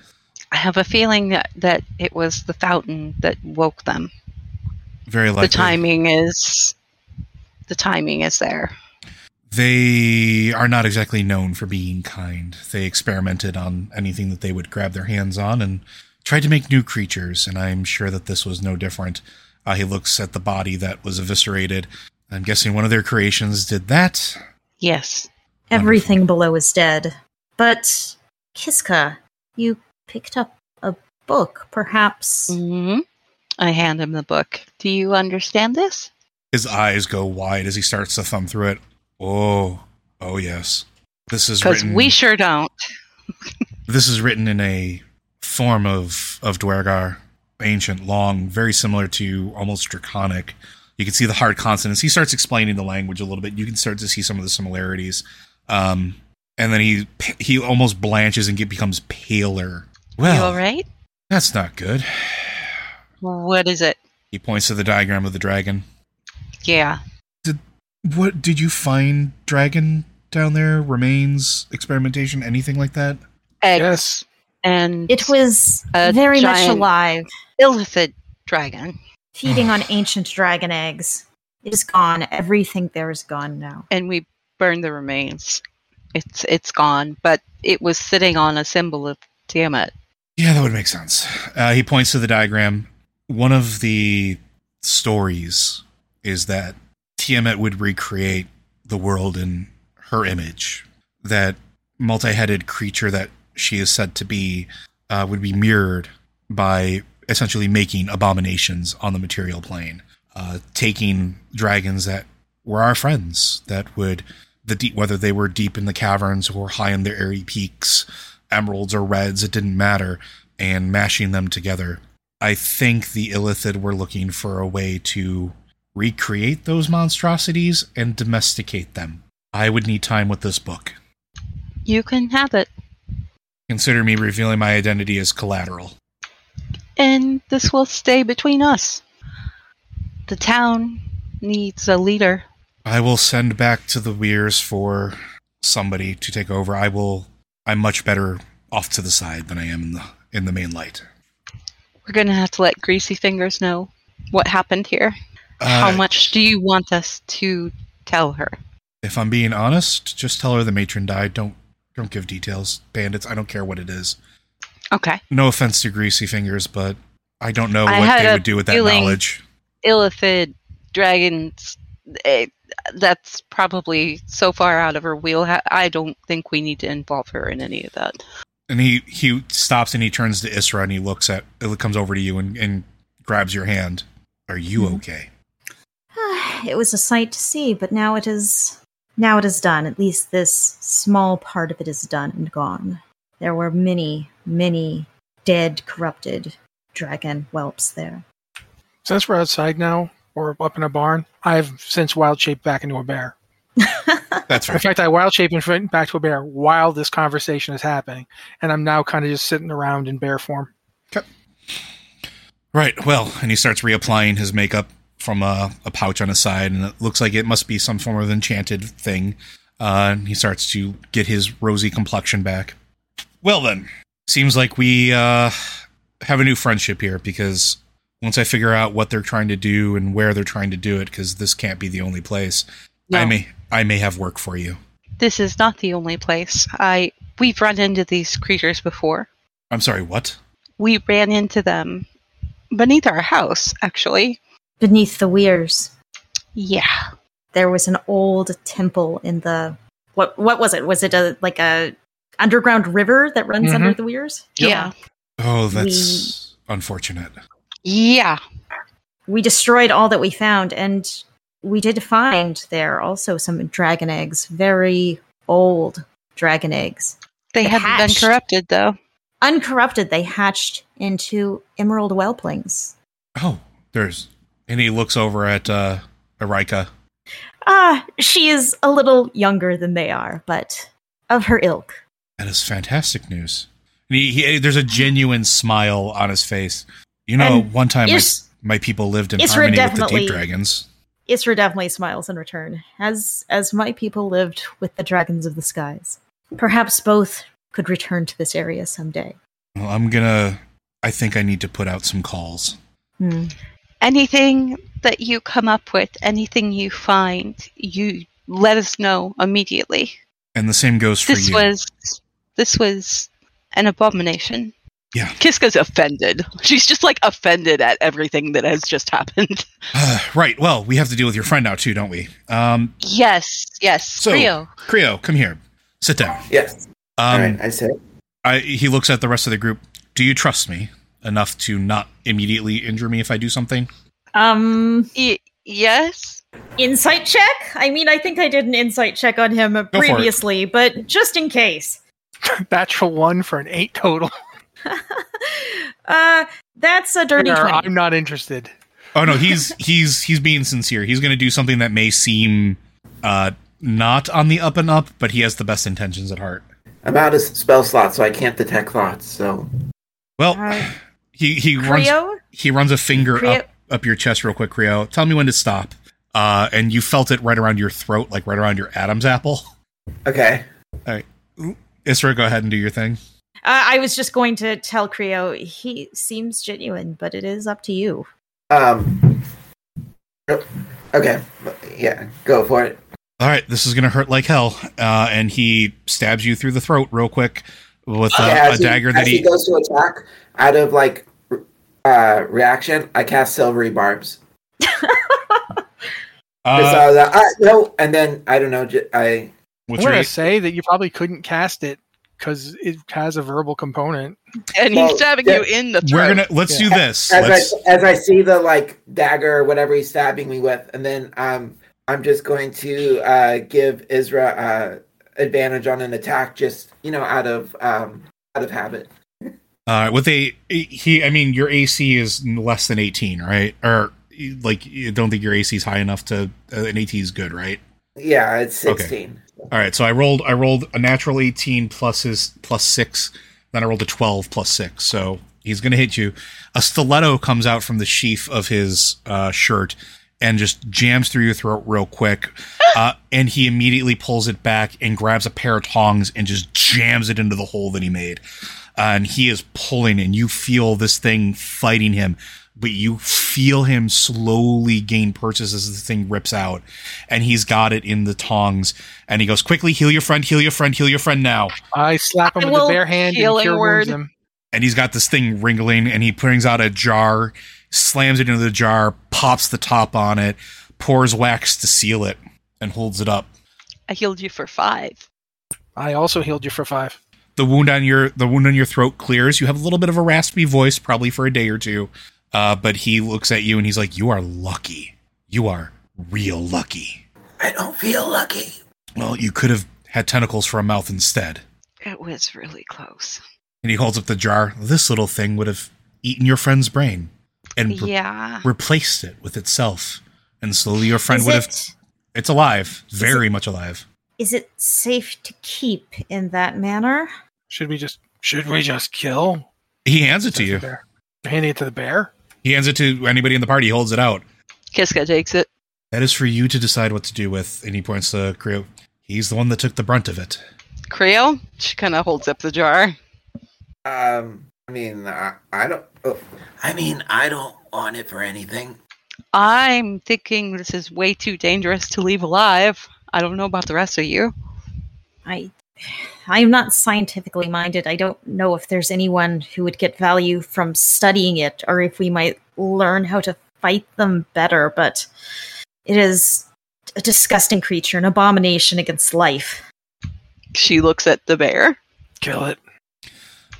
I have a feeling that, that it was the fountain that woke them. Very likely The timing is the timing is there. They are not exactly known for being kind. They experimented on anything that they would grab their hands on and tried to make new creatures, and I'm sure that this was no different. Uh, he looks at the body that was eviscerated. I'm guessing one of their creations did that. Yes. Everything below is dead. But, Kiska, you picked up a book, perhaps. hmm I hand him the book. Do you understand this? His eyes go wide as he starts to thumb through it. Oh, oh yes. This is Because written. we sure don't. This is written in a form of of Duergar, ancient, long, very similar to almost draconic. You can see the hard consonants. He starts explaining the language a little bit. You can start to see some of the similarities. Um, and then he he almost blanches and get, becomes paler. You Well, all right? that's not good. What is it? He points to the diagram of the dragon. Yeah. Did What did you find dragon down there? Remains, experimentation, anything like that? Eggs. Yes. And It was A very much alive, illithid dragon. feeding on ancient dragon eggs. It is gone. Everything there is gone now. And we burned the remains. It's it's gone, but it was sitting on a symbol of Tiamat. Yeah, that would make sense. Uh, he points to the diagram. One of the stories is that Tiamat would recreate the world in her image. That multi headed creature that she is said to be uh, would be mirrored by essentially making abominations on the material plane, uh, taking dragons that were our friends, that would the deep, whether they were deep in the caverns or high in their airy peaks, emeralds or reds, it didn't matter, and mashing them together. I think the Illithid were looking for a way to recreate those monstrosities and domesticate them. I would need time with this book. You can have it. Consider me revealing my identity as collateral. And this will stay between us. The town needs a leader. I will send back to the Weirs for somebody to take over. I will. I'm much better off to the side than I am in the in the main light. We're gonna have to let Greasy Fingers know what happened here. How Uh, much do you want us to tell her? If I'm being honest, just tell her the matron died. Don't don't give details. Bandits. I don't care what it is. Okay. No offense to Greasy Fingers, but I don't know I what they would do with that knowledge. Illithid dragons. eh, that's probably so far out of her wheel. I don't think we need to involve her in any of that. And he he stops and he turns to Isra and he looks at it comes over to you and, and grabs your hand. Are you Mm-hmm. okay? it was a sight to see, but now it is now it is done. At least this small part of it is done and gone. There were many, many dead, corrupted dragon whelps there. Since we're outside now, or up in a barn, I've since wild shaped back into a bear. That's right. In fact, I wild shaped in- back to a bear while this conversation is happening, and I'm now kind of just sitting around in bear form. Okay. Right. Well, and he starts reapplying his makeup from a, a pouch on his side, and it looks like it must be some form of enchanted thing. Uh, and he starts to get his rosy complexion back. Well, then, seems like we uh, have a new friendship here because once I figure out what they're trying to do and where they're trying to do it, because this can't be the only place, I may I may have work for you. This is not the only place. I we've run into these creatures before. I'm sorry. What? We ran into them beneath our house, actually. Beneath the weirs, Yeah. there was an old temple in the what what was it? Was it a like a underground river that runs Mhm. under the weirs? Yeah. Oh, that's unfortunate. Yeah. we destroyed all that we found and we did find there also some dragon eggs very old dragon eggs They They haven't hatched. been corrupted though. uncorrupted they hatched into emerald whelplings Oh, there's. And he looks over at uh, Erika. ah she is a little younger than they are but of her ilk That is fantastic news. And he, he, there's a genuine smile on his face. You know, And one time my, Is- my people lived in Isra harmony with the deep dragons. isra definitely smiles in return as as my people lived with the dragons of the skies perhaps both could return to this area someday Well, I'm gonna. I think I need to put out some calls. Hmm. Anything that you come up with, anything you find, you let us know immediately. And the same goes for This you. was this was an abomination. Yeah. Kiska's offended. She's just like offended at everything that has just happened. right. Well, we have to deal with your friend now too, don't we? Um. Yes, yes. So, Rio. Creo, come here. Sit down. Yes. All Um, right. I said. I, he looks at the rest of the group. Do you trust me enough to not immediately injure me if I do something? um Y- yes. Insight check? I mean, I think I did an insight check on him it. previously, but just in case. Natural one for an eight total. uh, that's a dirty Or 20. I'm not interested. Oh no, he's he's he's being sincere. He's going to do something that may seem uh not on the up and up, but he has the best intentions at heart. I'm out of spell slots, so I can't detect thoughts. So Well, Uh, he he runs he runs a finger Creo? up up your chest real quick, Creo. Tell me when to stop. Uh, and you felt it right around your throat, like right around your Adam's apple. Okay. All right, Isra, go ahead and do your thing. Uh, I was just going to tell Creo he seems genuine, but it is up to you. Um. Okay. Yeah. Go for it. All right, this is gonna hurt like hell. Uh, and he stabs you through the throat real quick with uh, Yeah, a he- dagger that as he. he goes to attack. Out of like uh reaction, I cast silvery barbs. Uh, Just, uh, the- no, and then I don't know. j- I what's I'm your gonna say that you probably couldn't cast it because it has a verbal component. And Well, he's stabbing yeah, you in the throat. We're gonna let's do this. as Let's, I as I see the like dagger or whatever he's stabbing me with, and then um I'm just going to uh give Isra uh advantage on an attack, just you know out of um out of habit. uh, with a he. I mean, your AC is less than eighteen, right? Or like, you don't think your AC is high enough to uh, an AT is good, right? Yeah, it's Okay. All right, so I rolled I rolled a natural 18 plus his plus 6, then I rolled a 12 plus 6. So he's going to hit you. A stiletto comes out from the sheath of his uh, shirt and just jams through your throat real quick. Uh, and he immediately pulls it back and grabs a pair of tongs and just jams it into the hole that he made. Uh, and he is pulling, and you feel this thing fighting him, but you feel him slowly gain purchase as the thing rips out. And he's got it in the tongs. And he goes, Quickly, heal your friend, heal your friend, heal your friend now. I slap him I with a bare hand and healing cure wounds word. him. and he's got this thing wriggling and he brings out a jar slams it into the jar pops the top on it pours wax to seal it and holds it up I healed you for five. I also healed you for five. the wound on your the wound on your throat clears you have a little bit of a raspy voice probably for a day or two uh, but he looks at you and he's like you are lucky you are real lucky I don't feel lucky. well you could have had tentacles for a mouth instead It was really close. and he holds up the jar this little thing would have eaten your friend's brain and re- Yeah. replaced it with itself and slowly your friend Is would have it's alive very much alive Is it safe to keep in that manner? Should we just should we just kill? he hands it to you. Handing it to the bear? He hands it to anybody in the party he holds it out Kiska takes it. that is for you to decide what to do with and he points to Creo. he's the one that took the brunt of it Creo, she kind of holds up the jar. Um, I mean, I, I don't. oh, I mean, I don't want it for anything. I'm thinking this is way too dangerous to leave alive. I don't know about the rest of you. I I'm not scientifically minded. I don't know if there's anyone who would get value from studying it or if we might learn how to fight them better, but it is a disgusting creature, an abomination against life. She looks at the bear. Kill it.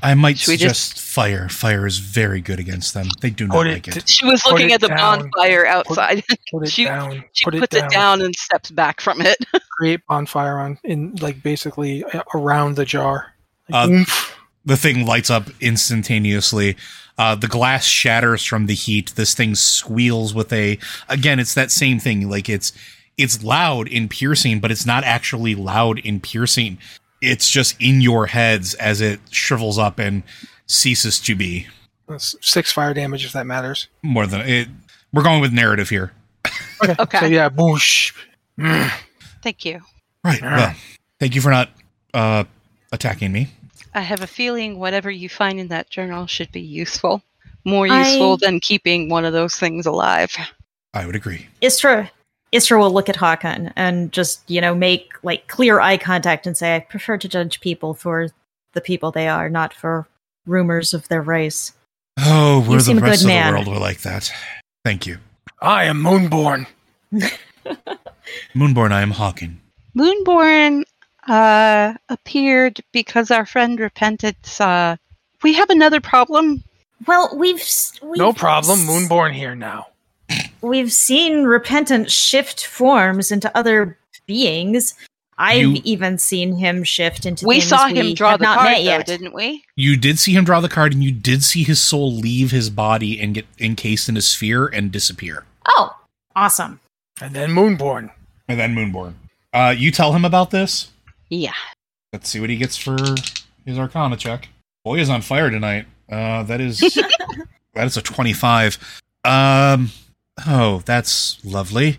I might Should we suggest fire fire is very good against them they do not Put like it it, She was looking at the down. bonfire outside. Put it She- down. she put puts it down. and steps back from it. Create bonfire on in like basically uh, around the jar. Uh, Like, oomph. the thing lights up instantaneously. Uh, the glass shatters from the heat. This thing squeals with a. Again, it's that same thing. Like it's it's loud in piercing, but it's not actually loud in piercing. It's just in your heads as it shrivels up and ceases to be. That's six fire damage if that matters. More than it. We're going with narrative here, Okay. So yeah, boosh. Mm. Thank you. right? Well, thank you for not uh, attacking me. I have a feeling whatever you find in that journal should be useful. More I- useful than keeping one of those things alive. I would agree. Isra Isra will look at Hawken and just, you know, make like clear eye contact and say, I prefer to judge people for the people they are, not for rumors of their race. Oh, we're You the seem a rest good of man. the world. We're like that. Thank you, I am Moonborn. Moonborn. I am Hawken. Moonborn uh, appeared because our friend Repentance. Uh, we have another problem. Well, we've, we've No problem. s- Moonborn here now. We've seen repentant shift forms into other beings. I've You- even seen him shift into. We saw him draw the card, though, yet. didn't we? You did see him draw the card, and you did see his soul leave his body and get encased in a sphere and disappear. Oh, awesome! And then Moonborn. And then Moonborn. Uh, you tell him about this. Yeah. Let's see what he gets for his Arcana check. Boy is on fire tonight. Uh, that is that is a twenty-five. Um. Oh, that's lovely.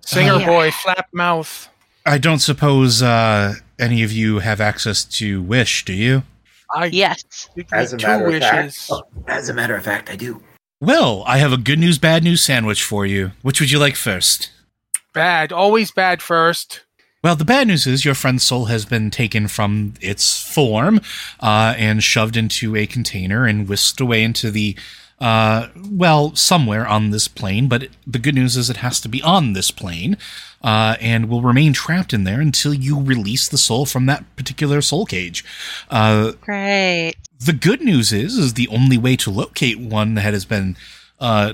Singer Uh, boy, flap mouth. I don't suppose uh, any of you have access to Wish, do you? I yes. As a two matter of wishes. fact, oh, as a matter of fact, I do. Well, I have a good news, bad news sandwich for you. Which would you like first? Bad, always bad first. Well, the bad news is your friend's soul has been taken from its form uh, and shoved into a container and whisked away into the, uh, well, somewhere on this plane. But the good news is it has to be on this plane uh, and will remain trapped in there until you release the soul from that particular soul cage. Uh, Great. the good news is, is the only way to locate one that has been uh,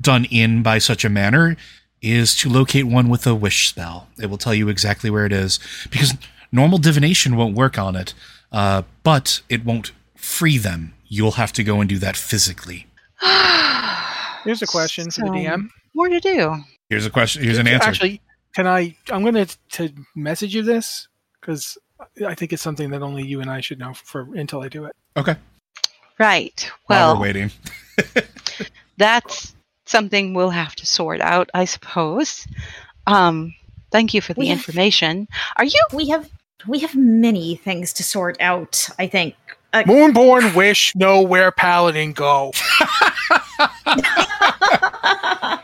done in by such a manner is to locate one with a wish spell. It will tell you exactly where it is because normal divination won't work on it, uh, but it won't free them. You'll have to go and do that physically. Here's a question for the So, DM. More to do. Here's a question. Here's an answer. Actually, can I? I'm going to to message you this because I think it's something that only you and I should know for until I do it. okay. Right. While Well, we're waiting. that's something we'll have to sort out, I suppose. Um, thank you for the We have- information. Are you? We have we have many things to sort out. I think. Uh, Moonborn wish know where paladin go.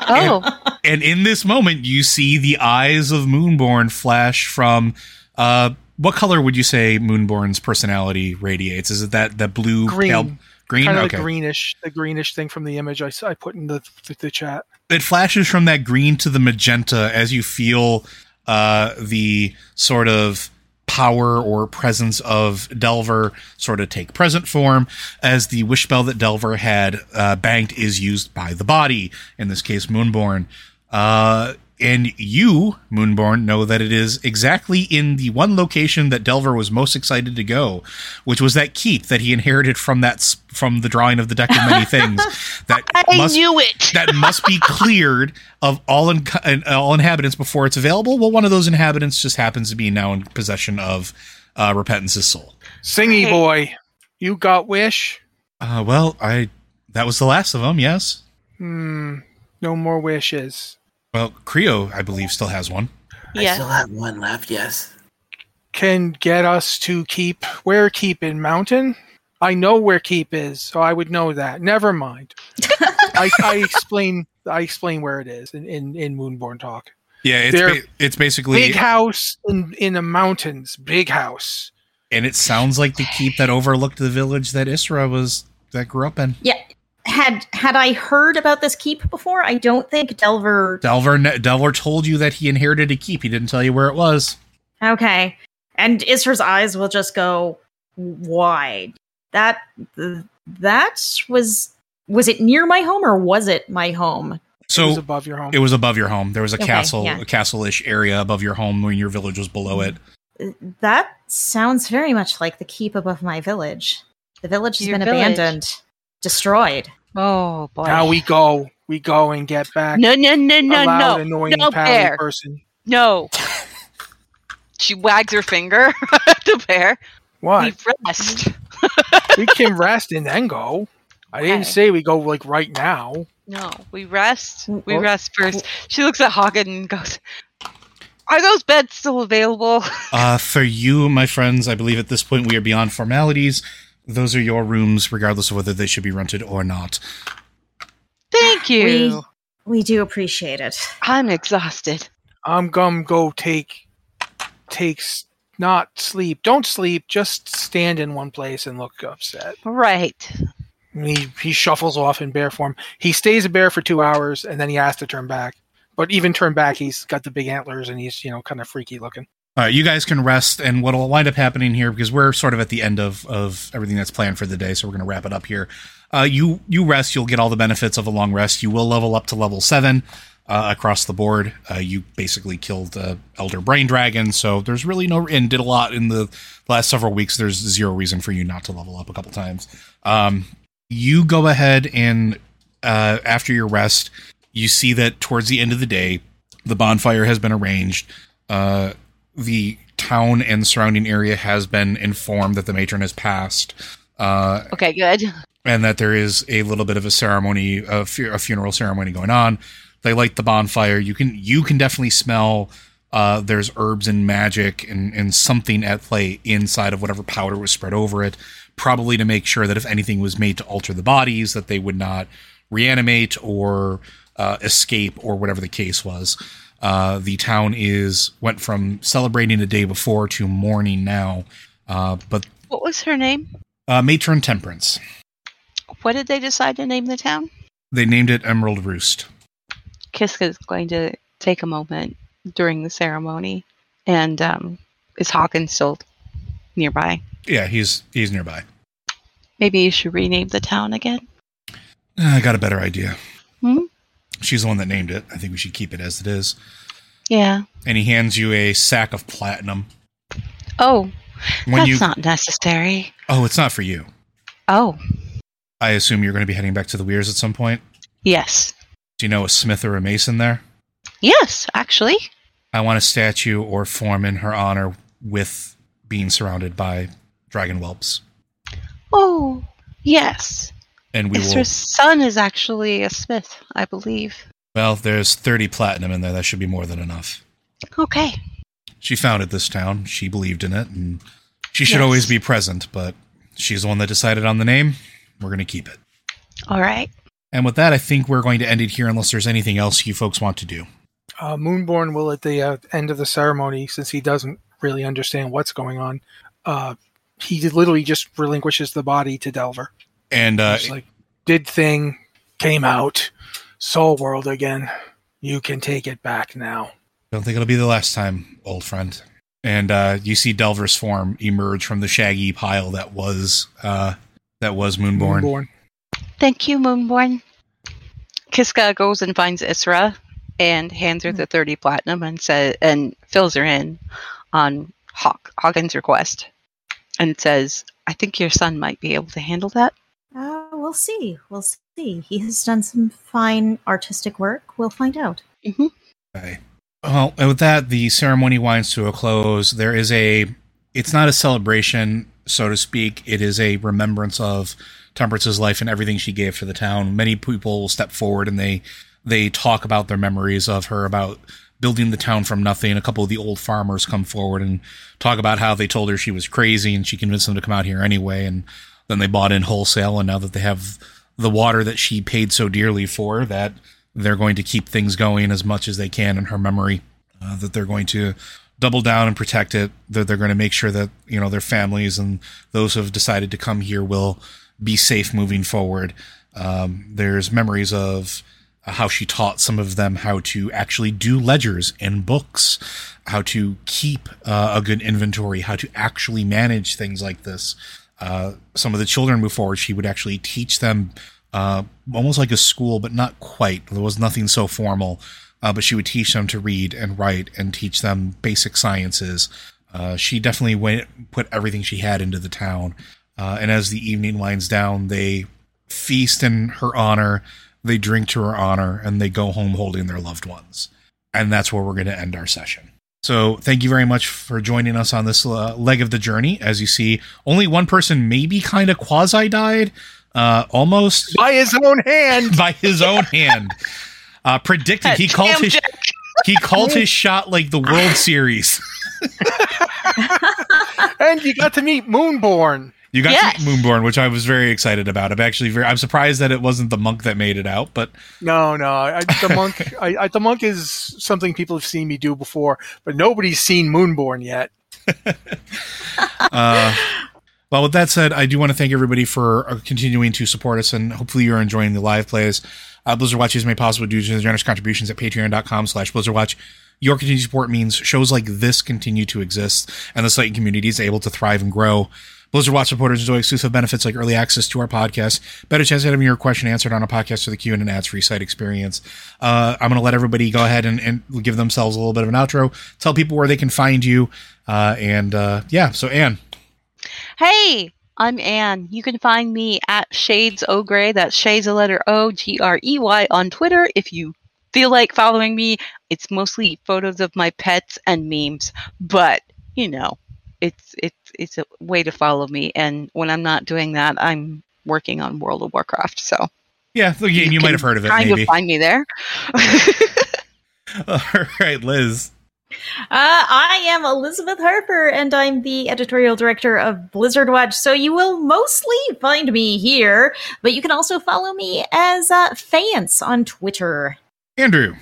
Oh, and in this moment, you see the eyes of Moonborn flash from. Uh, what color would you say Moonborn's personality radiates? Is it that that blue Green. pale green? kind of okay. the greenish, the greenish thing from the image I put in the, the the chat. it flashes from that green to the magenta as you feel uh, the sort of power or presence of Delver sort of take present form as the wish spell that Delver had uh, banked is used by the body, in this case, Moonborn. Uh, and you, Moonborn, know that it is exactly in the one location that Delver was most excited to go, which was that keep that he inherited from that from the drawing of the deck of many things. That I must, knew it. that must be cleared of all in, all inhabitants before it's available. Well, one of those inhabitants just happens to be now in possession of uh, Repentance's soul. Singy Hey. boy, you got wish? Uh, well, I that was the last of them. Yes. Hmm. No more wishes. Well, Creo, I believe, still has one. I Yeah. still have one left. Yes. Can get us to keep where keep in mountain. I know where keep is, so I would know that. Never mind. I, I explain. I explain where it is in in, in Moonborn talk. Yeah, it's ba- it's basically, Big house in in the mountains. Big house. and it sounds like the keep that overlooked the village that Isra was that grew up in. yeah. Had had I heard about this keep before? I don't think Delver. Delver Delver told you that he inherited a keep. He didn't tell you where it was. Okay, and Isra's eyes will just go wide. That that was was it near my home or was it my home? So it was above your home. It was above your home. There was a Okay, castle, yeah. a castle-ish area above your home when your village was below it. That sounds very much like the keep above my village. The village has Your been village. abandoned, destroyed. Oh boy. now we go. We go and get back. No, no, no, a no, loud, no, annoying no, bear, person. no. She wags her finger at the bear. What? We rest. we can rest and then go. I didn't say we go like right now. No, we rest. We Or- rest first. She looks at Hagen and goes, "Are those beds still available?" Uh, for you, my friends, I believe at this point we are beyond formalities. Those are your rooms, regardless of whether they should be rented or not. Thank you. We do appreciate it. I'm exhausted. I'm gonna go take takes not sleep. Don't sleep. Just stand in one place and look upset. Right. He he shuffles off in bear form. He stays a bear for two hours and then he has to turn back. But even turn back, he's got the big antlers and he's you know kind of freaky looking. Right, you guys can rest, and what will wind up happening here because we're sort of at the end of of everything that's planned for the day, so we're going to wrap it up here. Uh, you you rest, you'll get all the benefits of a long rest. You will level up to level seven uh, across the board. Uh, you basically killed uh, Elder Brain Dragon, so there's really no and did a lot in the last several weeks. There's zero reason for you not to level up a couple times. Um, you go ahead and uh, after your rest, you see that towards the end of the day, the bonfire has been arranged. Uh, the town and surrounding area has been informed that the matron has passed. Uh, Okay, good. and that there is a little bit of a ceremony, a, fu- a funeral ceremony going on. They light the bonfire. You can you can definitely smell. Uh, there's herbs and magic and, and something at play inside of whatever powder was spread over it, probably to make sure that if anything was made to alter the bodies, that they would not reanimate or uh, escape or whatever the case was. Uh, the town is went from celebrating the day before to mourning now. Uh, but What was her name? uh, Matron Temperance, What did they decide to name the town? they named it Emerald Roost. Kiska is going to take a moment during the ceremony, and um, is Hawkins still nearby? Yeah, he's he's nearby. Maybe you should rename the town again. I got a better idea. Hmm? She's the one that named it. I think we should keep it as it is. Yeah. And he hands you a sack of platinum. Oh, When that's you not necessary. oh, it's not for you. Oh, I assume you're going to be heading back to the Weirs at some point. yes, Do you know a smith or a mason there? yes. Actually, I want a statue or form in her honor with being surrounded by dragon whelps. oh, yes. And we Esther's will. son is actually a smith, I believe. Well, there's 30 platinum in there. That should be more than enough. Okay. She founded this town. She believed in it, and she should Yes. always be present. But she's the one that decided on the name. We're going to keep it. All right. And with that, I think we're going to end it here, unless there's anything else you folks want to do. Uh, Moonborn will, at the uh, end of the ceremony, since he doesn't really understand what's going on, uh, he literally just relinquishes the body to Delver. And uh, It's like, did thing, came out, soul world again. You can take it back now. don't think it'll be the last time, old friend. And uh, you see Delver's form emerge from the shaggy pile that was uh, that was Moonborn. Moonborn. Thank you, Moonborn. Kiska goes and finds Isra and hands her the 30 platinum and says and fills her in on Hawk, Hawken's request and says, I think your son might be able to handle that. Uh, we'll see. We'll see. He has done some fine artistic work. We'll find out. Okay. Well, with that, the ceremony winds to a close. There is a, it's not a celebration, so to speak. It is a remembrance of Temperance's life and everything she gave to the town. Many people step forward and they, they talk about their memories of her, about building the town from nothing. A couple of the old farmers come forward and talk about how they told her she was crazy and she convinced them to come out here anyway. And then they bought in wholesale. And now that they have the water that she paid so dearly for, that they're going to keep things going as much as they can in her memory. Uh, that they're going to double down and protect it. That they're going to make sure that you know their families and those who have decided to come here will be safe moving forward. Um, there's memories of how she taught some of them how to actually do ledgers and books, how to keep uh, a good inventory, how to actually manage things like this. Uh, some of the children move forward. She would actually teach them uh, almost like a school, but not quite. There was nothing so formal, uh, but she would teach them to read and write and teach them basic sciences. Uh, she definitely went put everything she had into the town. Uh, and as the evening winds down, they feast in her honor, they drink to her honor, and they go home holding their loved ones. And that's where we're going to end our session. So thank you very much for joining us on this uh, leg of the journey. As you see, only one person maybe kind of quasi died, uh, almost By his own hand. by his own hand. Uh, predicted he called his Jack. he called his shot like the World Series. and you got to meet Moonborn. You got Yes. to Moonborn, which I was very excited about. I'm actually very I'm surprised that it wasn't the monk that made it out, but No, no. I, the monk. I, I, the monk is something people have seen me do before, but nobody's seen Moonborn yet. uh, well, with that said, I do want to thank everybody for uh, continuing to support us, and hopefully you're enjoying the live plays. Uh, Blizzard Watch is made possible due to the generous contributions at patreon.com slash Blizzard Watch. Your continued support means shows like this continue to exist, and the site and community is able to thrive and grow. Blizzard Watch supporters enjoy exclusive benefits like early access to our podcast, better chance of having your question answered on a podcast to the queue, and an ads-free site experience. Uh, I'm going to let everybody go ahead and, and give themselves a little bit of an outro. Tell people where they can find you, uh, and uh, yeah. So, Anne. Hey, I'm Anne. You can find me at Shades O Grey. That's Shades a letter O G R E Y on Twitter. If you feel like following me, it's mostly photos of my pets and memes. But you know, it's it's it's a way to follow me. And when I'm not doing that, I'm working on World of Warcraft. So Yeah, the game you, might have heard of it. Kind Maybe. of find me there. All right, Liz. Uh, I am Elizabeth Harper, and I'm the editorial director of Blizzard Watch. So you will mostly find me here, but you can also follow me as uh, Fance on Twitter. Andrew.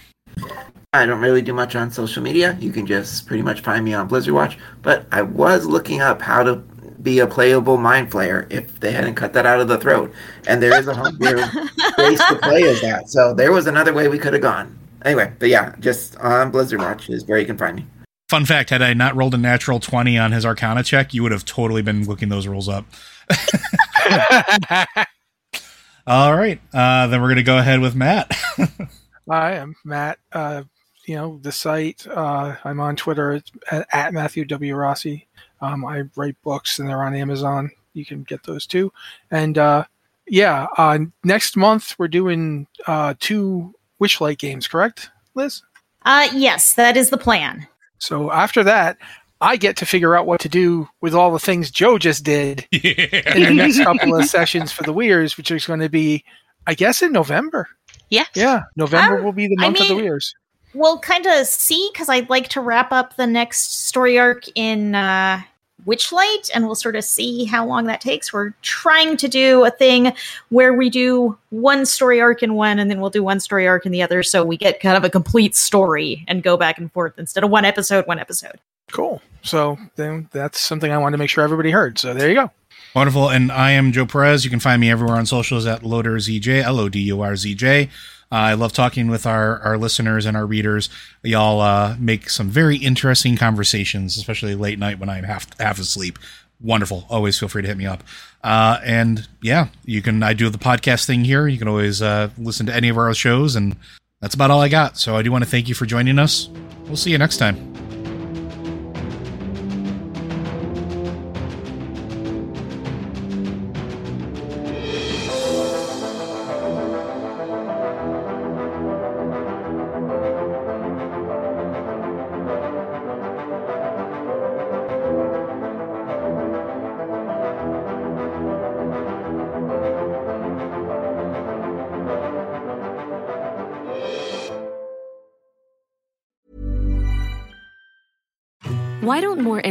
I don't really do much on social media. You can just pretty much find me on Blizzard Watch. But I was looking up how to be a playable mind flayer if they hadn't cut that out of the throat. And there is a homebrew place to play as that. So there was another way we could have gone. Anyway, but yeah, just on Blizzard Watch is where you can find me. Fun fact: Had I not rolled a natural twenty on his Arcana check, you would have totally been looking those rolls up. All right, uh, then we're gonna go ahead with Matt. Hi, I'm Matt. Uh, you know the site. Uh, I'm on Twitter at, at Matthew W Rossi. Um, I write books and they're on Amazon. You can get those too. And uh, yeah, uh, next month we're doing uh, two Witchlight games. Correct, Liz? Uh, yes, that is the plan. So after that, I get to figure out what to do with all the things Joe just did in the next couple of sessions for the Weirs, which is going to be, I guess, in November. Yes. Yeah, November Um, will be the I month of the mean- Weirs. We'll kind of see because I'd like to wrap up the next story arc in uh, Witchlight, and we'll sort of see how long that takes. We're trying to do a thing where we do one story arc in one, and then we'll do one story arc in the other, so we get kind of a complete story and go back and forth instead of one episode, one episode. Cool. So then that's something I wanted to make sure everybody heard. So there you go. Wonderful. And I am Joe Perez. You can find me everywhere on socials at LodurZJ, L O D U R Z J. Uh, I love talking with our, our listeners and our readers. Y'all uh, make some very interesting conversations, especially late night when I'm half half asleep. Wonderful. Always feel free to hit me up. Uh, and yeah, you can. I do the podcast thing here. You can always uh, listen to any of our shows, and that's about all I got. So I do want to thank you for joining us. We'll see you next time.